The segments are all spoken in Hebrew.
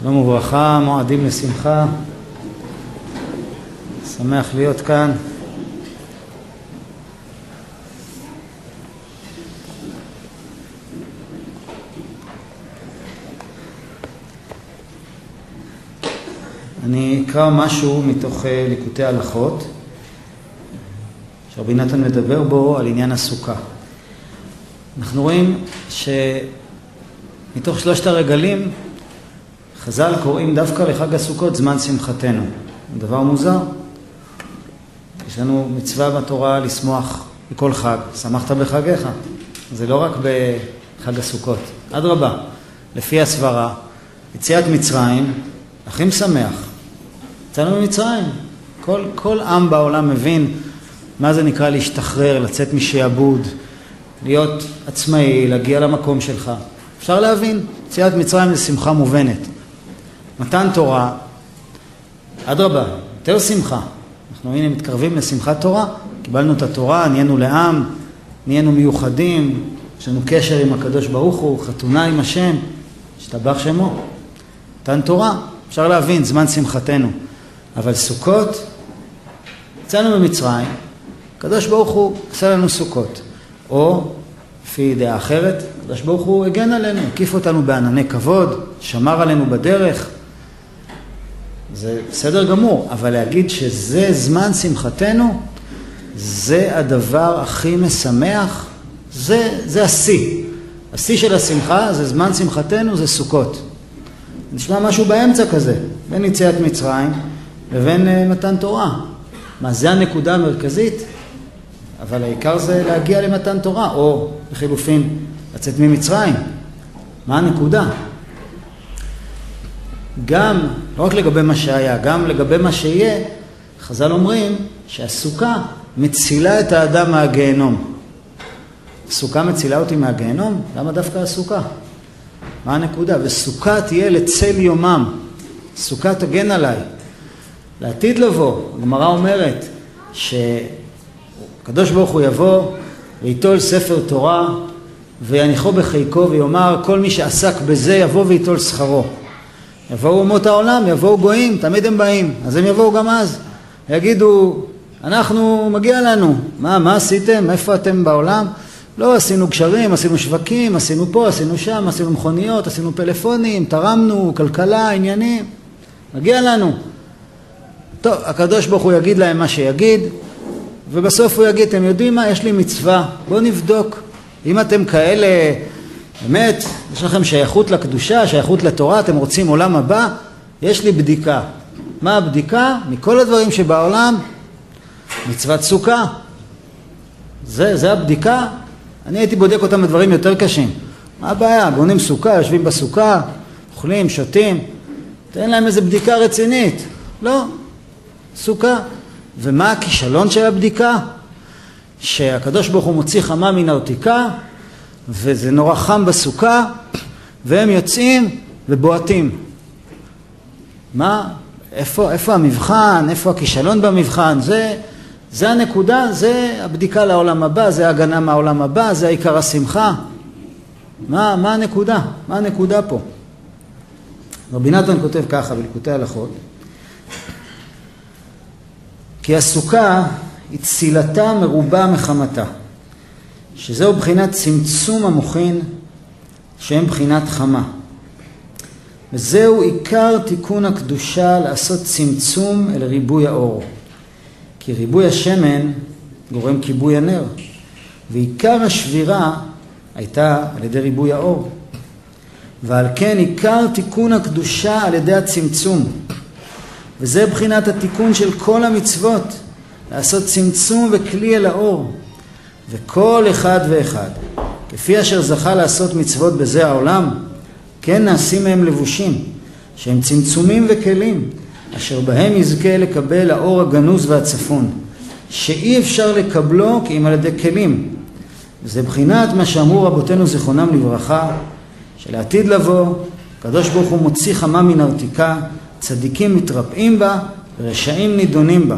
שלום וברכה, מועדים לשמחה. שמח להיות כאן. אני אקרא משהו מתוך אה, ליקוטי הלכות, שרבי נתן מדבר בו על עניין הסוכה. אנחנו רואים שמתוך שלושת הרגלים חז"ל קוראים דווקא לחג הסוכות זמן שמחתנו. דבר מוזר. יש לנו מצווה בתורה לשמוח בכל חג. שמחת בחגיך. זה לא רק בחג הסוכות. אדרבה, לפי הסברה, יציאת מצרים הכי משמח. יצאנו ממצרים. כל, כל עם בעולם מבין מה זה נקרא להשתחרר, לצאת משעבוד, להיות עצמאי, להגיע למקום שלך. אפשר להבין, יציאת מצרים זה שמחה מובנת. מתן תורה, אדרבה, יותר שמחה. אנחנו הנה מתקרבים לשמחת תורה, קיבלנו את התורה, נהיינו לעם, נהיינו מיוחדים, יש לנו קשר עם הקדוש ברוך הוא, חתונה עם השם, השתבח שמו. מתן תורה, אפשר להבין, זמן שמחתנו. אבל סוכות, יצאנו ממצרים, הקדוש ברוך הוא עשה לנו סוכות. או, לפי דעה אחרת, הקדוש ברוך הוא הגן עלינו, הקיף אותנו בענני כבוד, שמר עלינו בדרך. זה בסדר גמור, אבל להגיד שזה זמן שמחתנו, זה הדבר הכי משמח, זה, זה השיא. השיא של השמחה זה זמן שמחתנו, זה סוכות. נשמע משהו באמצע כזה, בין יציאת מצרים לבין uh, מתן תורה. מה, זה הנקודה המרכזית? אבל העיקר זה להגיע למתן תורה, או לחילופין, לצאת ממצרים. מה הנקודה? גם, לא רק לגבי מה שהיה, גם לגבי מה שיהיה, חז"ל אומרים שהסוכה מצילה את האדם מהגיהנום. הסוכה מצילה אותי מהגיהנום? למה דווקא הסוכה? מה הנקודה? וסוכה תהיה לצל יומם. סוכה תגן עליי. לעתיד לבוא, הגמרא אומרת שקדוש ברוך הוא יבוא ויטול ספר תורה ויניחו בחיקו ויאמר כל מי שעסק בזה יבוא ויטול שכרו. יבואו אומות העולם, יבואו גויים, תמיד הם באים, אז הם יבואו גם אז. יגידו, אנחנו, מגיע לנו. מה, מה עשיתם? איפה אתם בעולם? לא, עשינו גשרים, עשינו שווקים, עשינו פה, עשינו שם, עשינו מכוניות, עשינו פלאפונים, תרמנו, כלכלה, עניינים. מגיע לנו. טוב, הקדוש ברוך הוא יגיד להם מה שיגיד, ובסוף הוא יגיד, אתם יודעים מה? יש לי מצווה, בואו נבדוק. אם אתם כאלה באמת, יש לכם שייכות לקדושה, שייכות לתורה, אתם רוצים עולם הבא? יש לי בדיקה. מה הבדיקה? מכל הדברים שבעולם, מצוות סוכה. זה, זה הבדיקה. אני הייתי בודק אותם בדברים יותר קשים. מה הבעיה? בונים סוכה, יושבים בסוכה, אוכלים, שותים. תן להם איזה בדיקה רצינית. לא, סוכה. ומה הכישלון של הבדיקה? שהקדוש ברוך הוא מוציא חמה מן הרתיקה וזה נורא חם בסוכה, והם יוצאים ובועטים. מה? איפה, איפה המבחן? איפה הכישלון במבחן? זה, זה הנקודה, זה הבדיקה לעולם הבא, זה ההגנה מהעולם הבא, זה עיקר השמחה. מה, מה הנקודה? מה הנקודה פה? רבי נתן כותב ככה בליקוטי הלכות כי הסוכה היא צילתה מרובה מחמתה שזהו בחינת צמצום המוחין שהם בחינת חמה. וזהו עיקר תיקון הקדושה לעשות צמצום אל ריבוי האור. כי ריבוי השמן גורם כיבוי הנר, ועיקר השבירה הייתה על ידי ריבוי האור. ועל כן עיקר תיקון הקדושה על ידי הצמצום. וזה בחינת התיקון של כל המצוות, לעשות צמצום וכלי אל האור. וכל אחד ואחד, כפי אשר זכה לעשות מצוות בזה העולם, כן נעשים מהם לבושים, שהם צמצומים וכלים, אשר בהם יזכה לקבל האור הגנוז והצפון, שאי אפשר לקבלו כי אם על ידי כלים. וזה בחינת מה שאמרו רבותינו זיכרונם לברכה, שלעתיד לבוא, הקדוש ברוך הוא מוציא חמה מן הרתיקה, צדיקים מתרפאים בה ורשעים נידונים בה.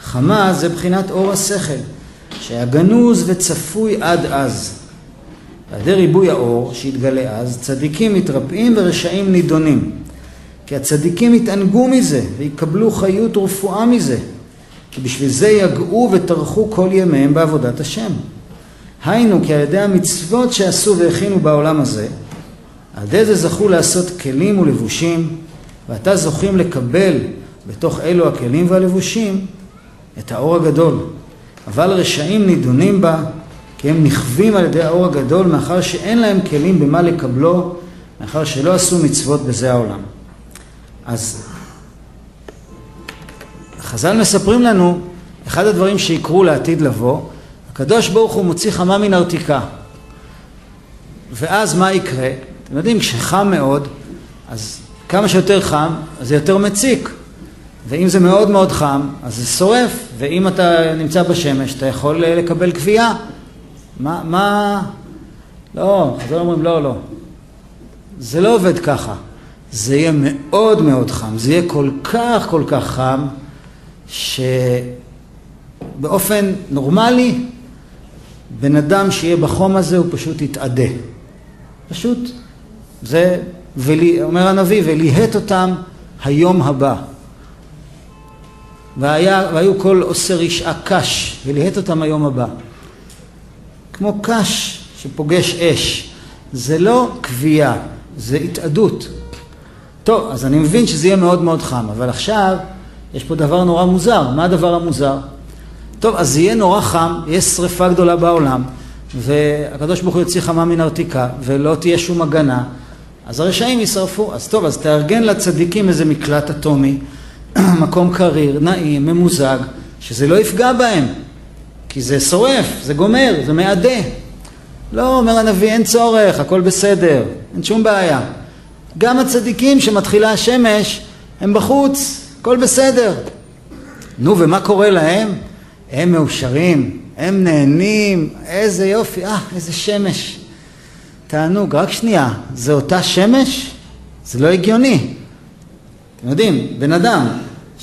חמה זה בחינת אור השכל. שהיה גנוז וצפוי עד אז. על ידי ריבוי האור שהתגלה אז, צדיקים מתרפאים ורשעים נידונים. כי הצדיקים יתענגו מזה ויקבלו חיות ורפואה מזה. כי בשביל זה יגעו וטרחו כל ימיהם בעבודת השם. היינו כי על ידי המצוות שעשו והכינו בעולם הזה, על ידי זה זכו לעשות כלים ולבושים, ועתה זוכים לקבל בתוך אלו הכלים והלבושים את האור הגדול. אבל רשעים נידונים בה, כי הם נכווים על ידי האור הגדול, מאחר שאין להם כלים במה לקבלו, מאחר שלא עשו מצוות בזה העולם. אז חז"ל מספרים לנו, אחד הדברים שיקרו לעתיד לבוא, הקדוש ברוך הוא מוציא חמה מן ארתיקה. ואז מה יקרה? אתם יודעים, כשחם מאוד, אז כמה שיותר חם, אז זה יותר מציק. ואם זה מאוד מאוד חם, אז זה שורף, ואם אתה נמצא בשמש, אתה יכול לקבל כוויה. מה, מה... לא, חז"ל אומרים לא, לא. זה לא עובד ככה. זה יהיה מאוד מאוד חם, זה יהיה כל כך כל כך חם, שבאופן נורמלי, בן אדם שיהיה בחום הזה הוא פשוט יתאדה. פשוט, זה, ולי, אומר הנביא, וליהט אותם היום הבא. והיה, והיו כל עושה רשעה קש, וליהט אותם היום הבא. כמו קש שפוגש אש. זה לא כוויה, זה התאדות. טוב, אז אני מבין שזה יהיה מאוד מאוד חם, אבל עכשיו יש פה דבר נורא מוזר. מה הדבר המוזר? טוב, אז יהיה נורא חם, יש שריפה גדולה בעולם, והקדוש ברוך הוא יוציא חמה מן ארתיקה, ולא תהיה שום הגנה, אז הרשעים יישרפו. אז טוב, אז תארגן לצדיקים איזה מקלט אטומי, מקום קריר, נעים, ממוזג, שזה לא יפגע בהם, כי זה שורף, זה גומר, זה מעדה. לא, אומר הנביא, אין צורך, הכל בסדר, אין שום בעיה. גם הצדיקים שמתחילה השמש, הם בחוץ, הכל בסדר. נו, ומה קורה להם? הם מאושרים, הם נהנים, איזה יופי, אה, איזה שמש. תענוג, רק שנייה, זה אותה שמש? זה לא הגיוני. אתם יודעים, בן אדם,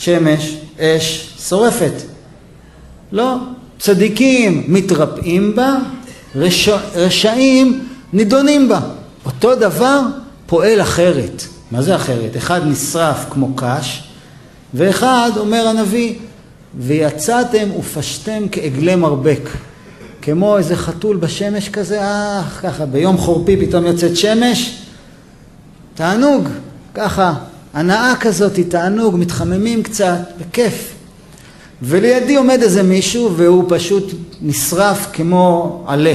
שמש, אש, שורפת. לא, צדיקים מתרפאים בה, רשע, רשעים נידונים בה. אותו דבר פועל אחרת. מה זה אחרת? אחד נשרף כמו קש, ואחד, אומר הנביא, ויצאתם ופשתם כעגלי מרבק. כמו איזה חתול בשמש כזה, אה, ככה, ביום חורפי פתאום יוצאת שמש, תענוג, ככה, הנאה כזאת, תענוג, מתחממים קצת, בכיף. ולידי עומד איזה מישהו והוא פשוט נשרף כמו עלה.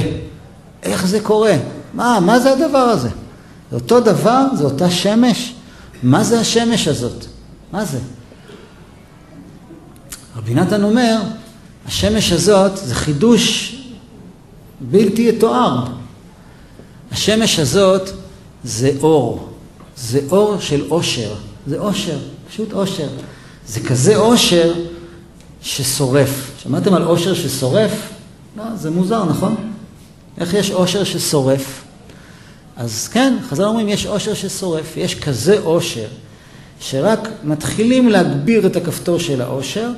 איך זה קורה? מה, מה זה הדבר הזה? זה אותו דבר? זה אותה שמש? מה זה השמש הזאת? מה זה? רבי נתן אומר, השמש הזאת זה חידוש בלתי יתואר. השמש הזאת זה אור, זה אור של אושר, זה אושר, פשוט אושר. זה כזה אושר ששורף. שמעתם על אושר ששורף? לא, זה מוזר, נכון? איך יש אושר ששורף? אז כן, חז"ל אומרים, יש אושר ששורף, יש כזה אושר, שרק מתחילים להגביר את הכפתור של האושר,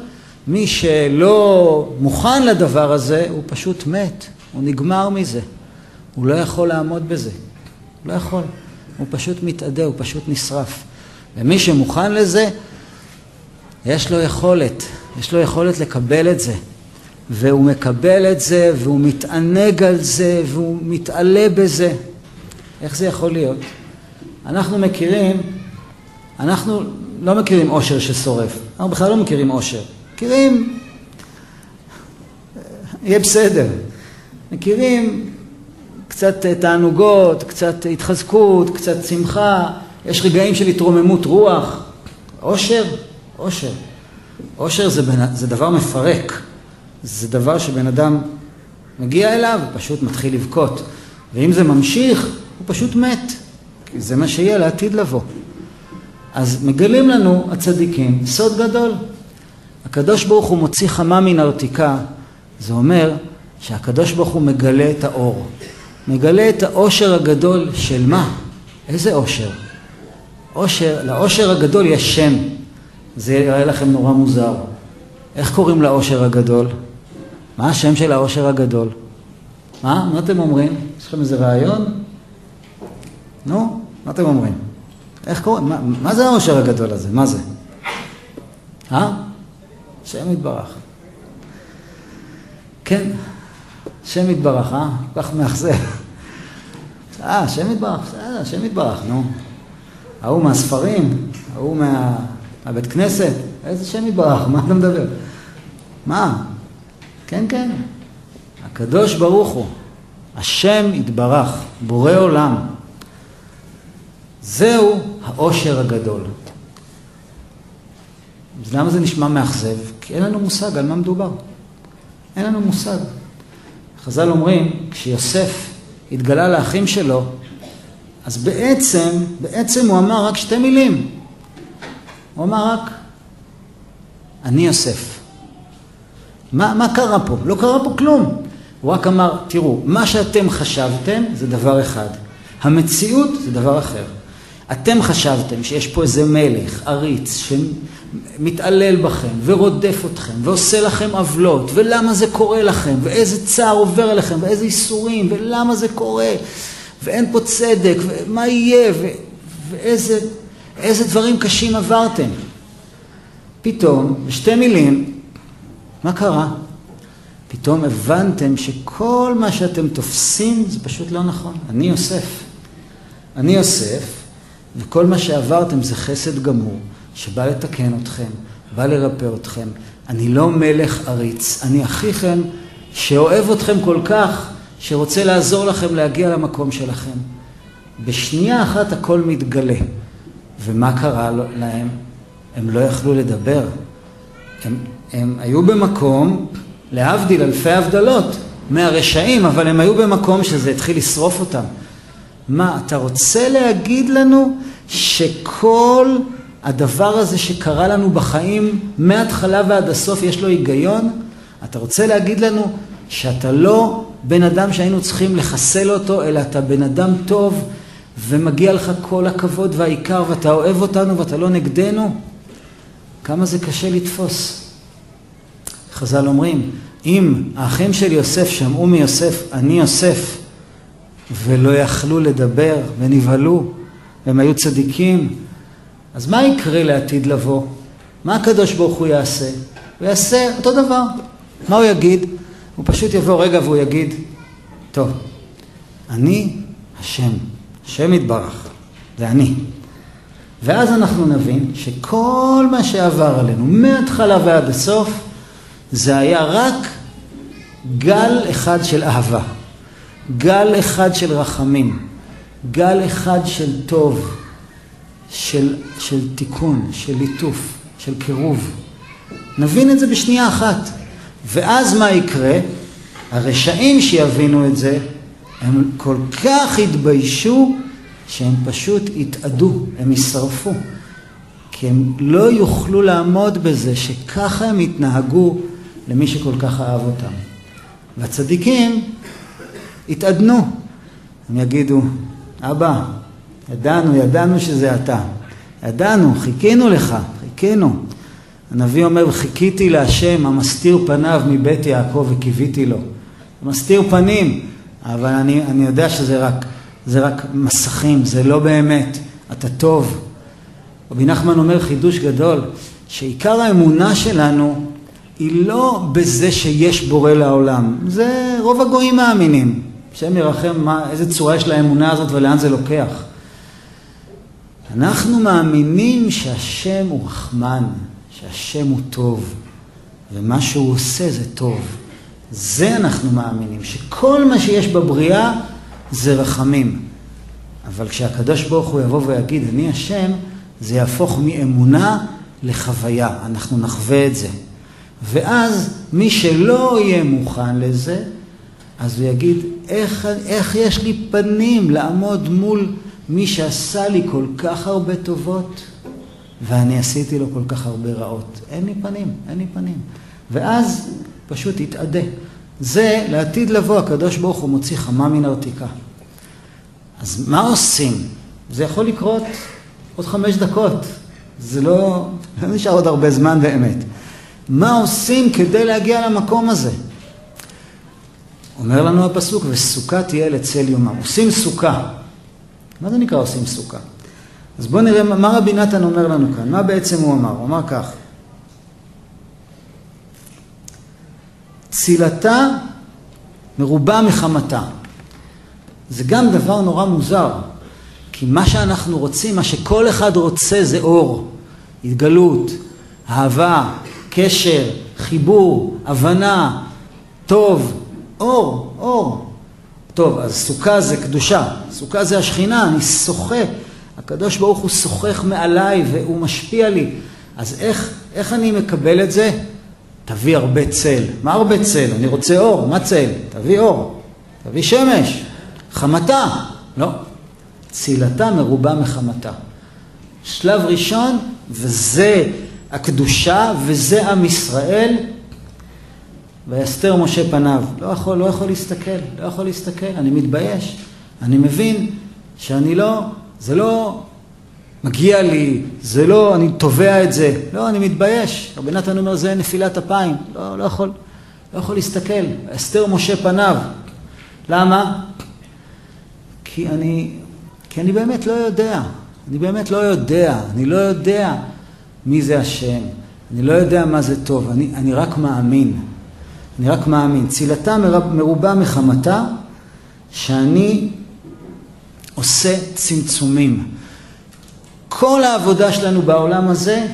מי שלא מוכן לדבר הזה, הוא פשוט מת, הוא נגמר מזה. הוא לא יכול לעמוד בזה. הוא לא יכול. הוא פשוט מתאדה, הוא פשוט נשרף. ומי שמוכן לזה, יש לו יכולת, יש לו יכולת לקבל את זה. והוא מקבל את זה, והוא מתענג על זה, והוא מתעלה בזה. איך זה יכול להיות? אנחנו מכירים, אנחנו לא מכירים עושר ששורף. אנחנו בכלל לא מכירים עושר. מכירים, יהיה בסדר. מכירים קצת תענוגות, קצת התחזקות, קצת שמחה, יש רגעים של התרוממות רוח. עושר, עושר. עושר זה, בנ... זה דבר מפרק. זה דבר שבן אדם מגיע אליו, פשוט מתחיל לבכות. ואם זה ממשיך, הוא פשוט מת. כי זה מה שיהיה לעתיד לבוא. אז מגלים לנו הצדיקים סוד גדול. הקדוש ברוך הוא מוציא חמה מן ארתיקה, זה אומר שהקדוש ברוך הוא מגלה את האור. מגלה את האושר הגדול של מה? איזה אושר? אושר, לאושר הגדול יש שם. זה יראה לכם נורא מוזר. איך קוראים לאושר הגדול? מה השם של האושר הגדול? מה? מה אתם אומרים? יש לכם איזה רעיון? נו, מה אתם אומרים? איך קוראים? מה, מה זה העושר הגדול הזה? מה זה? אה? השם יתברך. כן, השם יתברך, אה? כל כך מאכזב. אה, השם יתברך, בסדר, השם יתברך, נו. ההוא מהספרים, ההוא מה... מהבית כנסת, איזה שם יתברך, מה אתה מדבר? מה? כן, כן, הקדוש ברוך הוא, השם יתברך, בורא עולם. זהו העושר הגדול. אז למה זה נשמע מאכזב? כי אין לנו מושג על מה מדובר. אין לנו מושג. חז"ל אומרים, כשיוסף התגלה לאחים שלו, אז בעצם, בעצם הוא אמר רק שתי מילים. הוא אמר רק, אני יוסף. מה, מה קרה פה? לא קרה פה כלום. הוא רק אמר, תראו, מה שאתם חשבתם זה דבר אחד, המציאות זה דבר אחר. אתם חשבתם שיש פה איזה מלך, עריץ, שמתעלל בכם ורודף אתכם ועושה לכם עוולות ולמה זה קורה לכם ואיזה צער עובר עליכם ואיזה איסורים ולמה זה קורה ואין פה צדק ומה יהיה ו... ואיזה איזה דברים קשים עברתם. פתאום, בשתי מילים, מה קרה? פתאום הבנתם שכל מה שאתם תופסים זה פשוט לא נכון. אני יוסף. אני יוסף, וכל מה שעברתם זה חסד גמור, שבא לתקן אתכם, בא לרפא אתכם. אני לא מלך עריץ, אני אחיכם שאוהב אתכם כל כך, שרוצה לעזור לכם להגיע למקום שלכם. בשנייה אחת הכל מתגלה. ומה קרה להם? הם לא יכלו לדבר. הם, הם היו במקום, להבדיל אלפי הבדלות, מהרשעים, אבל הם היו במקום שזה התחיל לשרוף אותם. מה, אתה רוצה להגיד לנו שכל הדבר הזה שקרה לנו בחיים, מההתחלה ועד הסוף, יש לו היגיון? אתה רוצה להגיד לנו שאתה לא בן אדם שהיינו צריכים לחסל אותו, אלא אתה בן אדם טוב, ומגיע לך כל הכבוד והעיקר, ואתה אוהב אותנו ואתה לא נגדנו? כמה זה קשה לתפוס. חז"ל אומרים, אם האחים של יוסף שמעו מיוסף, אני יוסף, ולא יכלו לדבר ונבהלו, והם היו צדיקים, אז מה יקרה לעתיד לבוא? מה הקדוש ברוך הוא יעשה? הוא יעשה אותו דבר. מה הוא יגיד? הוא פשוט יבוא רגע והוא יגיד, טוב, אני השם. השם יתברך, זה אני. ואז אנחנו נבין שכל מה שעבר עלינו, מההתחלה ועד הסוף, זה היה רק גל אחד של אהבה, גל אחד של רחמים, גל אחד של טוב, של, של תיקון, של ליטוף, של קירוב. נבין את זה בשנייה אחת. ואז מה יקרה? הרשעים שיבינו את זה, הם כל כך התביישו שהם פשוט יתאדו, הם יישרפו. כי הם לא יוכלו לעמוד בזה שככה הם יתנהגו למי שכל כך אהב אותם. והצדיקים יתעדנו. הם יגידו, אבא, ידענו, ידענו שזה אתה. ידענו, חיכינו לך, חיכינו. הנביא אומר, וחיכיתי להשם המסתיר פניו מבית יעקב וקיוויתי לו. מסתיר פנים, אבל אני, אני יודע שזה רק, זה רק מסכים, זה לא באמת, אתה טוב. רבי נחמן אומר חידוש גדול, שעיקר האמונה שלנו היא לא בזה שיש בורא לעולם, זה רוב הגויים מאמינים. השם ירחם מה, איזה צורה יש לאמונה הזאת ולאן זה לוקח. אנחנו מאמינים שהשם הוא רחמן, שהשם הוא טוב, ומה שהוא עושה זה טוב. זה אנחנו מאמינים, שכל מה שיש בבריאה זה רחמים. אבל כשהקדוש ברוך הוא יבוא ויגיד, אני השם, זה יהפוך מאמונה לחוויה. אנחנו נחווה את זה. ואז מי שלא יהיה מוכן לזה, אז הוא יגיד, איך, איך יש לי פנים לעמוד מול מי שעשה לי כל כך הרבה טובות, ואני עשיתי לו כל כך הרבה רעות. אין לי פנים, אין לי פנים. ואז פשוט יתאדה. זה לעתיד לבוא, הקדוש ברוך הוא מוציא חמה מן הרתיקה. אז מה עושים? זה יכול לקרות עוד חמש דקות. זה לא, לא נשאר עוד הרבה זמן באמת. מה עושים כדי להגיע למקום הזה? אומר לנו הפסוק, וסוכה תהיה לצל יומם. עושים סוכה. מה זה נקרא עושים סוכה? אז בואו נראה מה רבי נתן אומר לנו כאן, מה בעצם הוא אמר? הוא אמר כך: צילתה מרובה מחמתה. זה גם דבר נורא מוזר, כי מה שאנחנו רוצים, מה שכל אחד רוצה זה אור, התגלות, אהבה, קשר, חיבור, הבנה, טוב, אור, אור. טוב, אז סוכה זה קדושה, סוכה זה השכינה, אני שוחה, הקדוש ברוך הוא שוחח מעליי והוא משפיע לי. אז איך, איך אני מקבל את זה? תביא הרבה צל. מה הרבה צל? אני רוצה אור, מה צל? תביא אור, תביא שמש, חמתה. לא, צילתה מרובה מחמתה. שלב ראשון, וזה הקדושה, וזה עם ישראל, ויסתר משה פניו. לא יכול, לא יכול להסתכל, לא יכול להסתכל, אני מתבייש. אני מבין שאני לא, זה לא מגיע לי, זה לא, אני תובע את זה. לא, אני מתבייש. רבי נתן אומר, זה נפילת אפיים. לא, לא יכול, לא יכול להסתכל. ויסתר משה פניו. למה? כי אני, כי אני באמת לא יודע. אני באמת לא יודע. אני לא יודע מי זה השם. אני לא יודע מה זה טוב. אני, אני רק מאמין. אני רק מאמין. צילתה מרובה מחמתה, שאני עושה צמצומים. כל העבודה שלנו בעולם הזה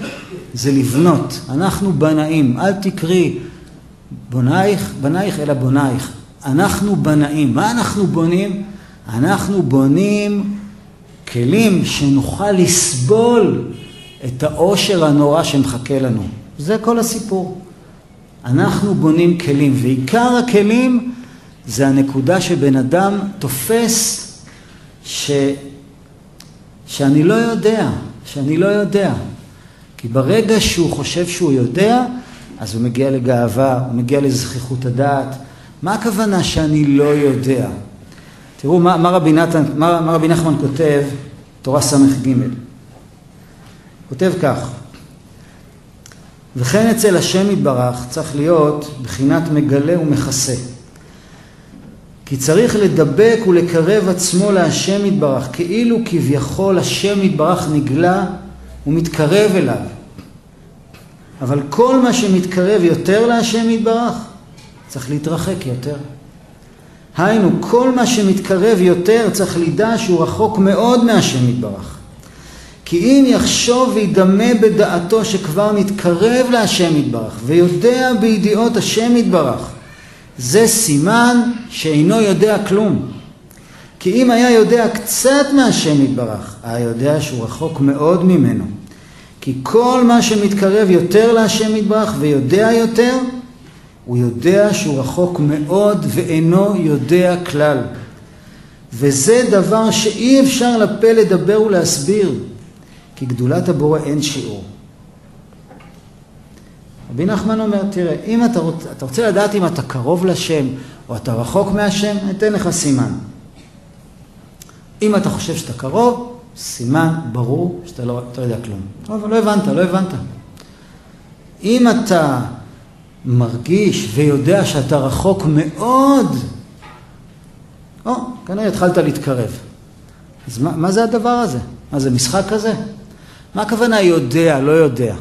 זה לבנות. אנחנו בנאים. אל תקרי בונייך, בנייך אלא בונייך. אנחנו בנאים. מה אנחנו בונים? אנחנו בונים כלים שנוכל לסבול את העושר הנורא שמחכה לנו. זה כל הסיפור. אנחנו בונים כלים, ועיקר הכלים זה הנקודה שבן אדם תופס ש... שאני לא יודע, שאני לא יודע. כי ברגע שהוא חושב שהוא יודע, אז הוא מגיע לגאווה, הוא מגיע לזכיחות הדעת. מה הכוונה שאני לא יודע? תראו מה, מה, רבי, נתן, מה, מה רבי נחמן כותב, תורה ס"ג. כותב כך: וכן אצל השם יתברך צריך להיות בחינת מגלה ומכסה. כי צריך לדבק ולקרב עצמו להשם יתברך, כאילו כביכול השם יתברך נגלה ומתקרב אליו. אבל כל מה שמתקרב יותר להשם יתברך, צריך להתרחק יותר. היינו, כל מה שמתקרב יותר צריך לדע שהוא רחוק מאוד מהשם יתברך. כי אם יחשוב וידמה בדעתו שכבר נתקרב להשם יתברך ויודע בידיעות השם יתברך, זה סימן שאינו יודע כלום. כי אם היה יודע קצת מהשם יתברך, היה יודע שהוא רחוק מאוד ממנו. כי כל מה שמתקרב יותר להשם יתברך ויודע יותר, הוא יודע שהוא רחוק מאוד ואינו יודע כלל. וזה דבר שאי אפשר לפה לדבר ולהסביר. כי גדולת הבורא אין שיעור. רבי נחמן אומר, תראה, אם אתה רוצה, אתה רוצה לדעת אם אתה קרוב לשם או אתה רחוק מהשם, אני אתן לך סימן. אם אתה חושב שאתה קרוב, סימן ברור שאתה לא, לא יודע כלום. אבל לא הבנת, לא הבנת. אם אתה מרגיש ויודע שאתה רחוק מאוד, או, כנראה התחלת להתקרב. אז מה, מה זה הדבר הזה? מה זה משחק כזה? מה הכוונה יודע, לא יודע?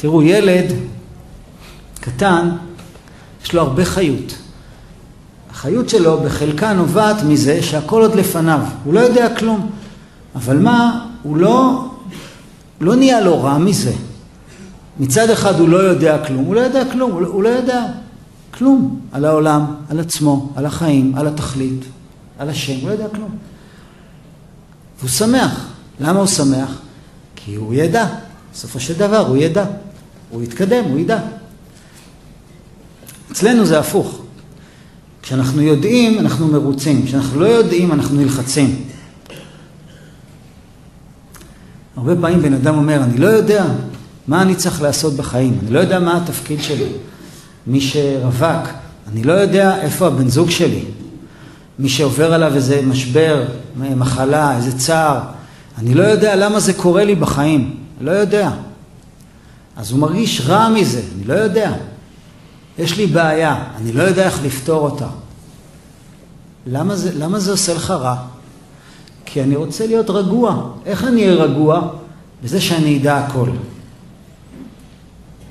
תראו, ילד קטן, יש לו הרבה חיות. החיות שלו בחלקה נובעת מזה שהכל עוד לפניו, הוא לא יודע כלום. אבל מה, הוא לא, לא נהיה לו רע מזה. מצד אחד הוא לא יודע כלום, הוא לא יודע כלום, הוא לא, הוא לא יודע כלום על העולם, על עצמו, על החיים, על התכלית, על השם, הוא לא יודע כלום. והוא שמח. למה הוא שמח? כי הוא ידע, בסופו של דבר הוא ידע. הוא יתקדם, הוא ידע. אצלנו זה הפוך. כשאנחנו יודעים, אנחנו מרוצים. כשאנחנו לא יודעים, אנחנו נלחצים. הרבה פעמים בן אדם אומר, אני לא יודע מה אני צריך לעשות בחיים, אני לא יודע מה התפקיד שלי. מי שרווק, אני לא יודע איפה הבן זוג שלי. מי שעובר עליו איזה משבר, מחלה, איזה צער, אני לא יודע למה זה קורה לי בחיים, לא יודע. אז הוא מרגיש רע מזה, אני לא יודע. יש לי בעיה, אני לא יודע איך לפתור אותה. למה זה, למה זה עושה לך רע? כי אני רוצה להיות רגוע. איך אני אהיה רגוע? בזה שאני אדע הכל.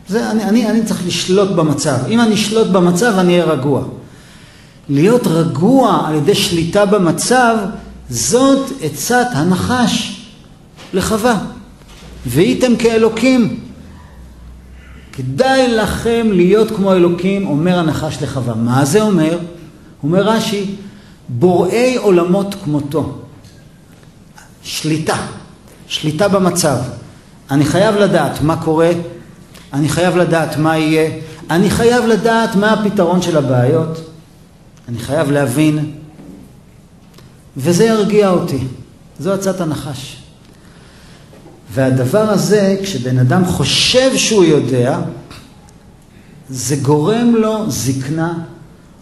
זה, אני, אני, אני צריך לשלוט במצב. אם אני אשלוט במצב, אני אהיה רגוע. להיות רגוע על ידי שליטה במצב, זאת עצת הנחש לחווה. והייתם כאלוקים. כדאי לכם להיות כמו אלוקים, אומר הנחש לחווה. מה זה אומר? אומר רש"י, בוראי עולמות כמותו. שליטה, שליטה במצב. אני חייב לדעת מה קורה, אני חייב לדעת מה יהיה, אני חייב לדעת מה הפתרון של הבעיות, אני חייב להבין, וזה ירגיע אותי. זו הצעת הנחש. והדבר הזה, כשבן אדם חושב שהוא יודע, זה גורם לו זקנה,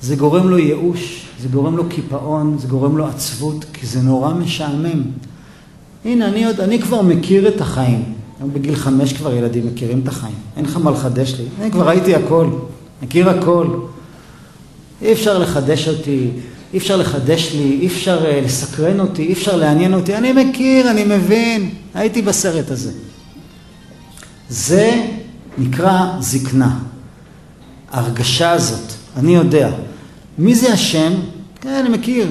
זה גורם לו ייאוש, זה גורם לו קיפאון, זה גורם לו עצבות, כי זה נורא משעמם. הנה, אני, עוד, אני כבר מכיר את החיים. היום בגיל חמש כבר ילדים מכירים את החיים. אין לך מה לחדש לי. אני כבר ראיתי הכל, מכיר הכל. אי אפשר לחדש אותי, אי אפשר לחדש לי, אי אפשר uh, לסקרן אותי, אי אפשר לעניין אותי. אני מכיר, אני מבין, הייתי בסרט הזה. זה נקרא זקנה. ההרגשה הזאת, אני יודע. מי זה השם? כן, אני מכיר.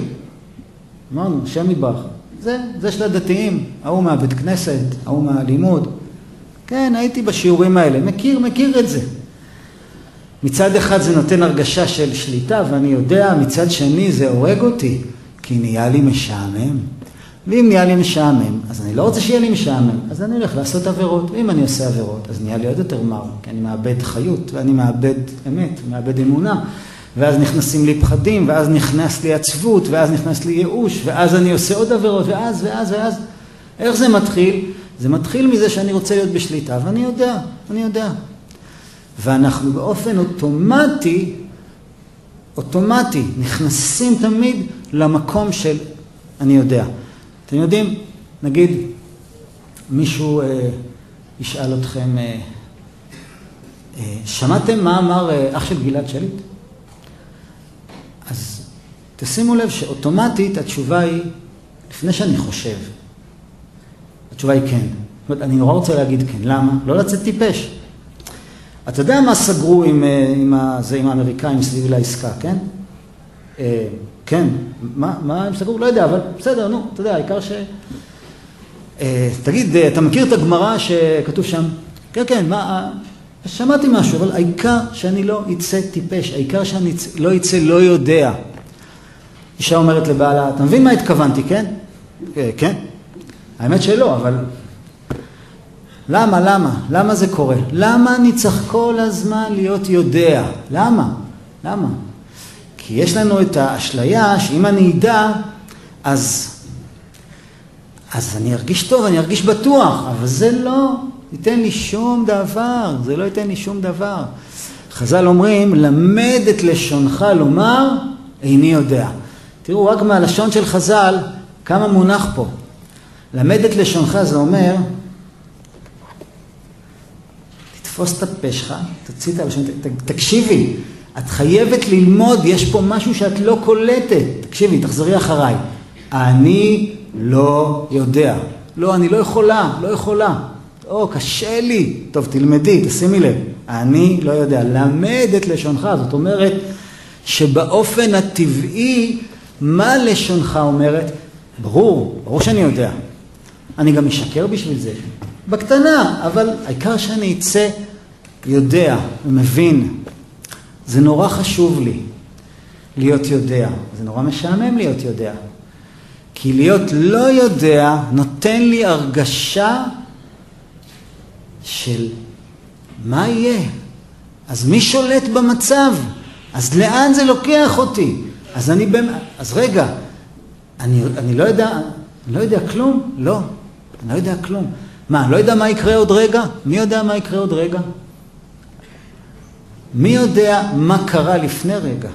אמרנו, השם יתברך. זה, זה של הדתיים, ההוא מהבית כנסת, ההוא מהלימוד. כן, הייתי בשיעורים האלה, מכיר, מכיר את זה. מצד אחד זה נותן הרגשה של שליטה, ואני יודע, מצד שני זה הורג אותי, כי נהיה לי משעמם. ואם נהיה לי משעמם, אז אני לא רוצה שיהיה לי משעמם, אז אני הולך לעשות עבירות. ואם אני עושה עבירות, אז נהיה לי עוד יותר מר, כי אני מאבד חיות, ואני מאבד אמת, מאבד אמונה. ואז נכנסים לי פחדים, ואז נכנס לי עצבות, ואז נכנס לי ייאוש, ואז אני עושה עוד עבירות, ואז, ואז, ואז. איך זה מתחיל? זה מתחיל מזה שאני רוצה להיות בשליטה, ואני יודע, אני יודע. ואנחנו באופן אוטומטי, אוטומטי, נכנסים תמיד למקום של אני יודע. אתם יודעים, נגיד מישהו אה, ישאל אתכם, אה, אה, שמעתם מה אמר אה, אח של גלעד שליט? אז תשימו לב שאוטומטית התשובה היא, לפני שאני חושב, התשובה היא כן. זאת אומרת, אני נורא רוצה להגיד כן. למה? לא לצאת טיפש. אתה יודע מה סגרו עם, אה, עם, זה, עם האמריקאים סביב לעסקה, כן? אה, כן. מה, מה הם סגרו? לא יודע, אבל בסדר, נו, אתה יודע, העיקר ש... אה, תגיד, אתה מכיר את הגמרא שכתוב שם? כן, כן, מה... שמעתי משהו, אבל העיקר שאני לא אצא טיפש, העיקר שאני לא אצא לא יודע. אישה אומרת לבעלה, אתה מבין מה התכוונתי, כן? כן. האמת שלא, אבל... למה, למה? למה זה קורה? למה אני צריך כל הזמן להיות יודע? למה? למה? כי יש לנו את האשליה שאם אני אדע, אז, אז אני ארגיש טוב, אני ארגיש בטוח, אבל זה לא ייתן לי שום דבר, זה לא ייתן לי שום דבר. חז"ל אומרים, למד את לשונך לומר, איני יודע. תראו, רק מהלשון של חז"ל, כמה מונח פה. למד את לשונך זה אומר, תתפוס את הפה שלך, תוציא את הלשון, תקשיבי, את חייבת ללמוד, יש פה משהו שאת לא קולטת. תקשיבי, תחזרי אחריי. אני לא יודע. לא, אני לא יכולה, לא יכולה. או, קשה לי. טוב, תלמדי, תשימי לב. אני לא יודע. למד את לשונך. זאת אומרת שבאופן הטבעי, מה לשונך אומרת? ברור, ברור שאני יודע. אני גם משקר בשביל זה. בקטנה, אבל העיקר שאני אצא יודע ומבין. זה נורא חשוב לי להיות יודע. זה נורא משעמם להיות יודע. כי להיות לא יודע נותן לי הרגשה של מה יהיה? אז מי שולט במצב? אז לאן זה לוקח אותי? אז אני באמת, אז רגע, אני, אני לא יודע, אני לא יודע כלום? לא, אני לא יודע כלום. מה, אני לא יודע מה יקרה עוד רגע? מי יודע מה יקרה עוד רגע? מי יודע מה קרה לפני רגע?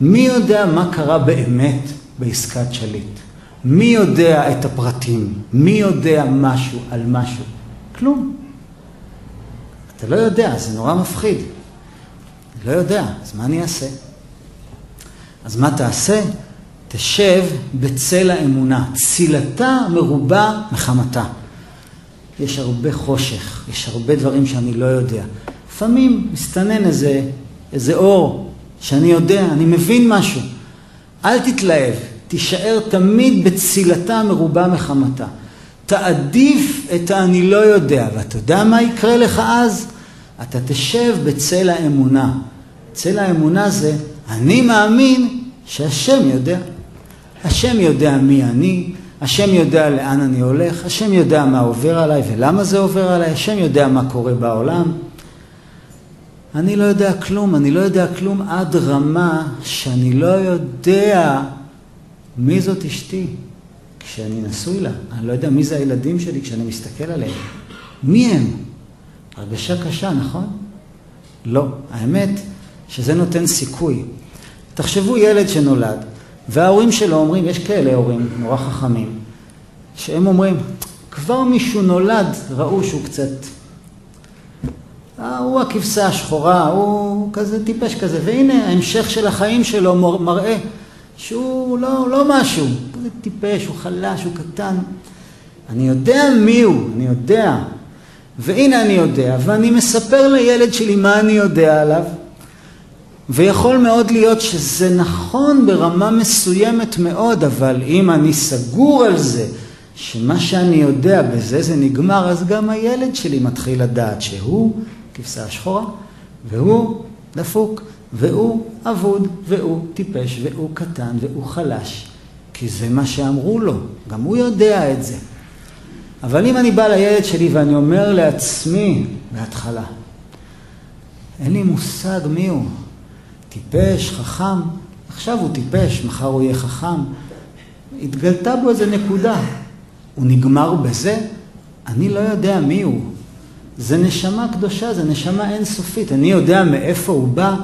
מי יודע מה קרה באמת בעסקת שליט? מי יודע את הפרטים? מי יודע משהו על משהו? כלום. אתה לא יודע, זה נורא מפחיד. לא יודע, אז מה אני אעשה? אז מה תעשה? תשב בצל האמונה, צילתה מרובה מחמתה. יש הרבה חושך, יש הרבה דברים שאני לא יודע. לפעמים מסתנן איזה, איזה אור שאני יודע, אני מבין משהו. אל תתלהב, תישאר תמיד בצילתה מרובה מחמתה. תעדיף את האני לא יודע, ואתה יודע מה יקרה לך אז? אתה תשב בצל האמונה. צל האמונה זה, אני מאמין שהשם יודע. השם יודע מי אני, השם יודע לאן אני הולך, השם יודע מה עובר עליי ולמה זה עובר עליי, השם יודע מה קורה בעולם. אני לא יודע כלום, אני לא יודע כלום עד רמה שאני לא יודע מי זאת אשתי כשאני נשוי לה. אני לא יודע מי זה הילדים שלי כשאני מסתכל עליהם. מי הם? הרגשה קשה, נכון? לא. האמת שזה נותן סיכוי. תחשבו ילד שנולד, וההורים שלו אומרים, יש כאלה הורים נורא חכמים, שהם אומרים, כבר מישהו נולד, ראו שהוא קצת... אה, הוא הכבשה השחורה, הוא כזה טיפש כזה, והנה ההמשך של החיים שלו מראה שהוא לא, לא משהו, כזה טיפש, הוא חלש, הוא קטן. אני יודע מי הוא, אני יודע. והנה אני יודע, ואני מספר לילד שלי מה אני יודע עליו, ויכול מאוד להיות שזה נכון ברמה מסוימת מאוד, אבל אם אני סגור על זה, שמה שאני יודע בזה זה נגמר, אז גם הילד שלי מתחיל לדעת שהוא כבשה שחורה, והוא דפוק, והוא אבוד, והוא טיפש, והוא קטן, והוא חלש. כי זה מה שאמרו לו, גם הוא יודע את זה. אבל אם אני בא לילד שלי ואני אומר לעצמי בהתחלה, אין לי מושג מי הוא, טיפש, חכם, עכשיו הוא טיפש, מחר הוא יהיה חכם. התגלתה בו איזה נקודה. הוא נגמר בזה? אני לא יודע מי הוא. זה נשמה קדושה, זה נשמה אינסופית. אני יודע מאיפה הוא בא,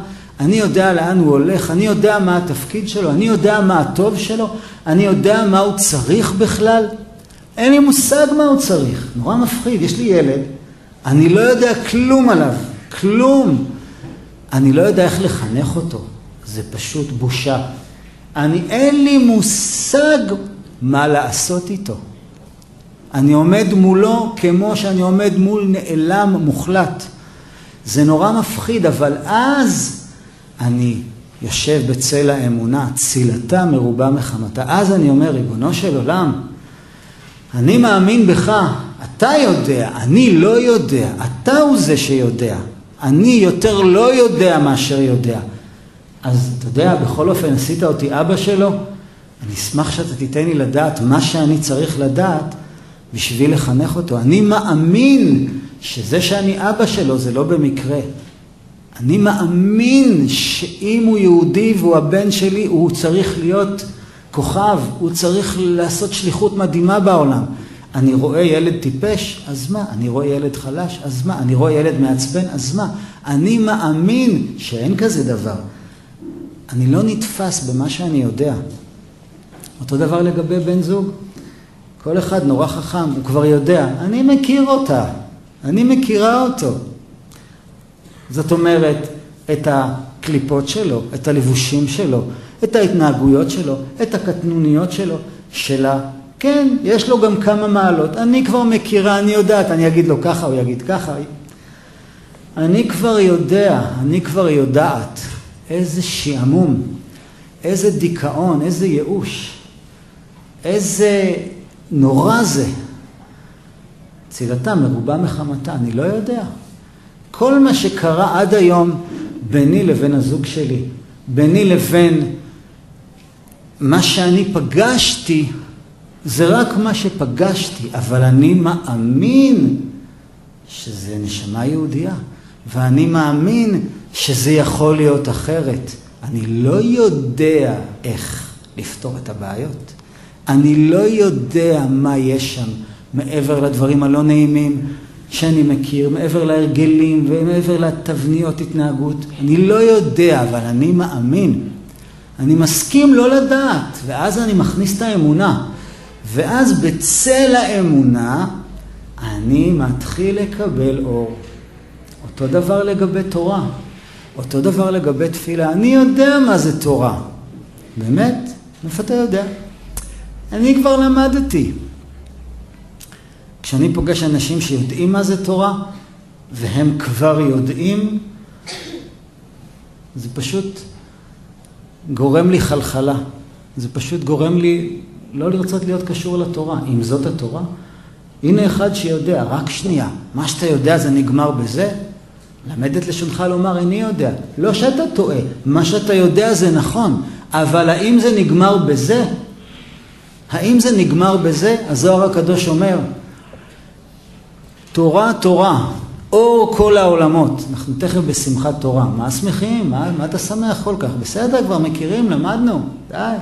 אני יודע לאן הוא הולך, אני יודע מה התפקיד שלו, אני יודע מה הטוב שלו, אני יודע מה הוא צריך בכלל. אין לי מושג מה הוא צריך. נורא מפחיד. יש לי ילד, אני לא יודע כלום עליו. כלום. אני לא יודע איך לחנך אותו, זה פשוט בושה. אני, אין לי מושג מה לעשות איתו. אני עומד מולו כמו שאני עומד מול נעלם מוחלט. זה נורא מפחיד, אבל אז אני יושב בצל האמונה, צילתה מרובה מחמתה. אז אני אומר, ריבונו של עולם, אני מאמין בך, אתה יודע, אני לא יודע, אתה הוא זה שיודע. אני יותר לא יודע מאשר יודע. אז אתה יודע, בכל אופן עשית אותי אבא שלו, אני אשמח שאתה תיתן לי לדעת מה שאני צריך לדעת בשביל לחנך אותו. אני מאמין שזה שאני אבא שלו זה לא במקרה. אני מאמין שאם הוא יהודי והוא הבן שלי, הוא צריך להיות כוכב, הוא צריך לעשות שליחות מדהימה בעולם. אני רואה ילד טיפש, אז מה? אני רואה ילד חלש, אז מה? אני רואה ילד מעצבן, אז מה? אני מאמין שאין כזה דבר. אני לא נתפס במה שאני יודע. אותו דבר לגבי בן זוג. כל אחד נורא חכם, הוא כבר יודע, אני מכיר אותה, אני מכירה אותו. זאת אומרת, את הקליפות שלו, את הלבושים שלו, את ההתנהגויות שלו, את הקטנוניות שלו, שלה כן, יש לו גם כמה מעלות. אני כבר מכירה, אני יודעת, אני אגיד לו ככה, הוא יגיד ככה. אני כבר יודע, אני כבר יודעת איזה שעמום, איזה דיכאון, איזה ייאוש, איזה נורא זה. צילתה מרובה מחמתה, אני לא יודע. כל מה שקרה עד היום ביני לבין הזוג שלי, ביני לבין מה שאני פגשתי זה רק מה שפגשתי, אבל אני מאמין שזה נשמה יהודייה, ואני מאמין שזה יכול להיות אחרת. אני לא יודע איך לפתור את הבעיות. אני לא יודע מה יש שם מעבר לדברים הלא נעימים שאני מכיר, מעבר להרגלים ומעבר לתבניות התנהגות. אני לא יודע, אבל אני מאמין. אני מסכים לא לדעת, ואז אני מכניס את האמונה. ואז בצל האמונה אני מתחיל לקבל אור. אותו דבר לגבי תורה, אותו דבר לגבי תפילה. אני יודע מה זה תורה, באמת. מאיפה אתה יודע? אני כבר למדתי. כשאני פוגש אנשים שיודעים מה זה תורה, והם כבר יודעים, זה פשוט גורם לי חלחלה. זה פשוט גורם לי לא לרצות להיות קשור לתורה. אם זאת התורה, הנה אחד שיודע, רק שנייה, מה שאתה יודע זה נגמר בזה? למד את לשונך לומר איני יודע. לא שאתה טועה, מה שאתה יודע זה נכון, אבל האם זה נגמר בזה? האם זה נגמר בזה? הזוהר הקדוש אומר, תורה תורה, אור כל העולמות. אנחנו תכף בשמחת תורה. מה שמחים? מה, מה אתה שמח כל כך? בסדר, כבר מכירים, למדנו, די.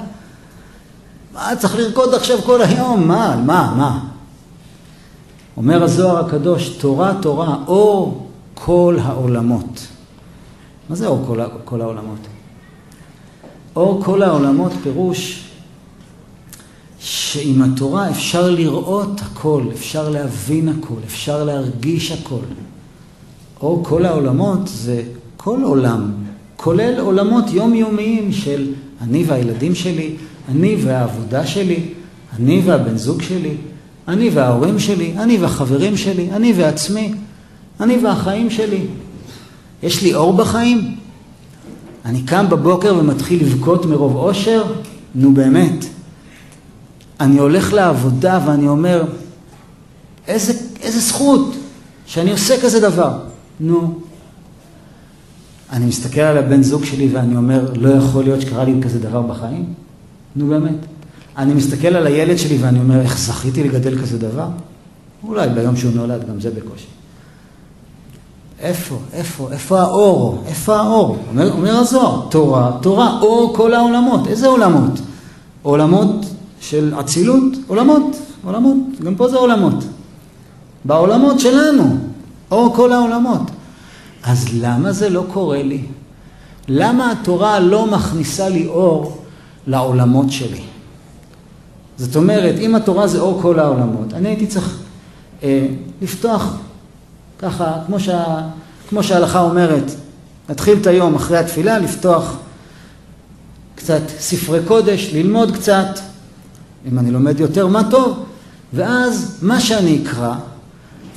מה, צריך לרקוד עכשיו כל היום? מה, מה, מה? אומר הזוהר הקדוש, תורה תורה, אור כל העולמות. מה זה אור כל, כל העולמות? אור כל העולמות פירוש שעם התורה אפשר לראות הכל, אפשר להבין הכל, אפשר להרגיש הכל. אור כל העולמות זה כל עולם, כולל עולמות יומיומיים של אני והילדים שלי, אני והעבודה שלי, אני והבן זוג שלי, אני וההורים שלי, אני והחברים שלי, אני ועצמי, אני והחיים שלי. יש לי אור בחיים? אני קם בבוקר ומתחיל לבכות מרוב אושר? נו באמת. אני הולך לעבודה ואני אומר, איזה, איזה זכות שאני עושה כזה דבר. נו. אני מסתכל על הבן זוג שלי ואני אומר, לא יכול להיות שקרה לי כזה דבר בחיים? נו באמת. אני מסתכל על הילד שלי ואני אומר, איך זכיתי לגדל כזה דבר? אולי ביום שהוא נולד, גם זה בקושי. איפה, איפה, איפה האור? איפה האור? אומר, אומר הזוהר, תורה, תורה, אור כל העולמות. איזה עולמות? עולמות של אצילות, עולמות, עולמות, גם פה זה עולמות. בעולמות שלנו, אור כל העולמות. אז למה זה לא קורה לי? למה התורה לא מכניסה לי אור לעולמות שלי? זאת אומרת, אם התורה זה אור כל העולמות, אני הייתי צריך אה, לפתוח ככה, כמו, שה, כמו שההלכה אומרת, להתחיל את היום אחרי התפילה, לפתוח קצת ספרי קודש, ללמוד קצת, אם אני לומד יותר מה טוב, ואז מה שאני אקרא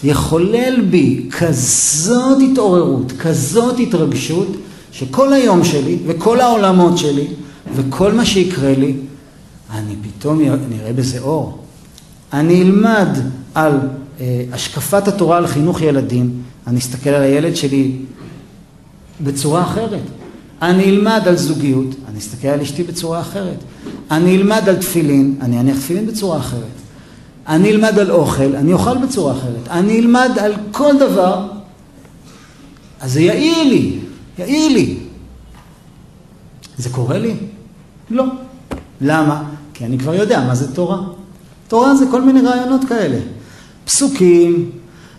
יחולל בי כזאת התעוררות, כזאת התרגשות, שכל היום שלי וכל העולמות שלי וכל מה שיקרה לי, אני פתאום נראה בזה אור. אני אלמד על אה, השקפת התורה על חינוך ילדים, אני אסתכל על הילד שלי בצורה אחרת. אני אלמד על זוגיות, אני אסתכל על אשתי בצורה אחרת. אני אלמד על תפילין, אני אניח תפילין בצורה אחרת. אני אלמד על אוכל, אני אוכל בצורה אחרת. אני אלמד על כל דבר, אז זה יאיר לי, יאיר לי. זה קורה לי? לא. למה? כי אני כבר יודע מה זה תורה. תורה זה כל מיני רעיונות כאלה. פסוקים,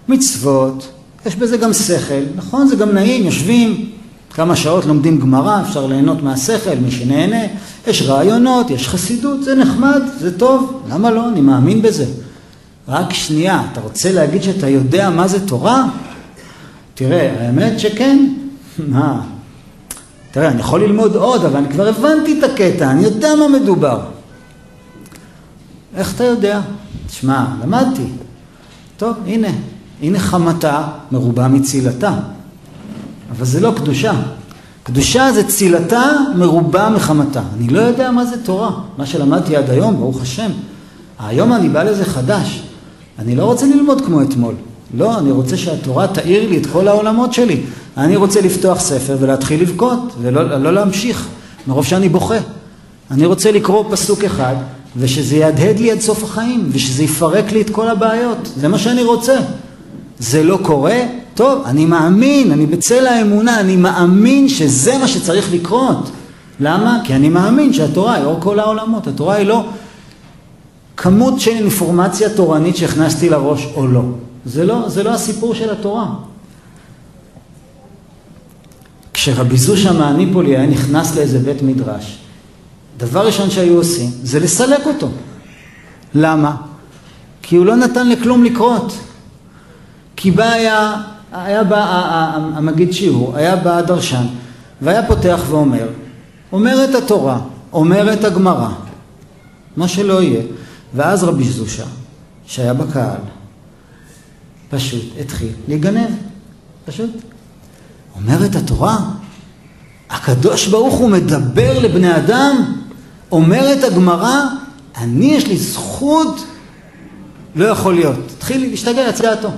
מצוות, יש בזה גם שכל, נכון? זה גם נעים, יושבים, כמה שעות לומדים גמרא, אפשר ליהנות מהשכל, מי שנהנה, יש רעיונות, יש חסידות, זה נחמד, זה טוב, למה לא? אני מאמין בזה. רק שנייה, אתה רוצה להגיד שאתה יודע מה זה תורה? תראה, האמת שכן. מה? תראה, אני יכול ללמוד עוד, אבל אני כבר הבנתי את הקטע, אני יודע מה מדובר. איך אתה יודע? תשמע, למדתי. טוב, הנה, הנה חמתה מרובה מצילתה. אבל זה לא קדושה. קדושה זה צילתה מרובה מחמתה. אני לא יודע מה זה תורה, מה שלמדתי עד היום, ברוך השם. היום אני בא לזה חדש. אני לא רוצה ללמוד כמו אתמול. לא, אני רוצה שהתורה תאיר לי את כל העולמות שלי. אני רוצה לפתוח ספר ולהתחיל לבכות, ולא לא להמשיך, מרוב שאני בוכה. אני רוצה לקרוא פסוק אחד, ושזה יהדהד לי עד סוף החיים, ושזה יפרק לי את כל הבעיות. זה מה שאני רוצה. זה לא קורה? טוב, אני מאמין, אני בצל האמונה, אני מאמין שזה מה שצריך לקרות. למה? כי אני מאמין שהתורה היא אור כל העולמות. התורה היא לא כמות של אינפורמציה תורנית שהכנסתי לראש או לא. זה לא, זה לא הסיפור של התורה. כשרבי זושה מהניפולי היה נכנס לאיזה בית מדרש, דבר ראשון שהיו עושים זה לסלק אותו. למה? כי הוא לא נתן לכלום לקרות. כי בא היה, היה בא המגיד שיעור, היה בא הדרשן, והיה פותח ואומר, אומרת התורה, אומרת הגמרא, מה שלא יהיה. ואז רבי זושה, שהיה בקהל, פשוט התחיל להיגנב. פשוט. אומרת התורה, הקדוש ברוך הוא מדבר לבני אדם, אומרת הגמרא, אני יש לי זכות, לא יכול להיות. תתחיל להשתגע, יצא דעתו.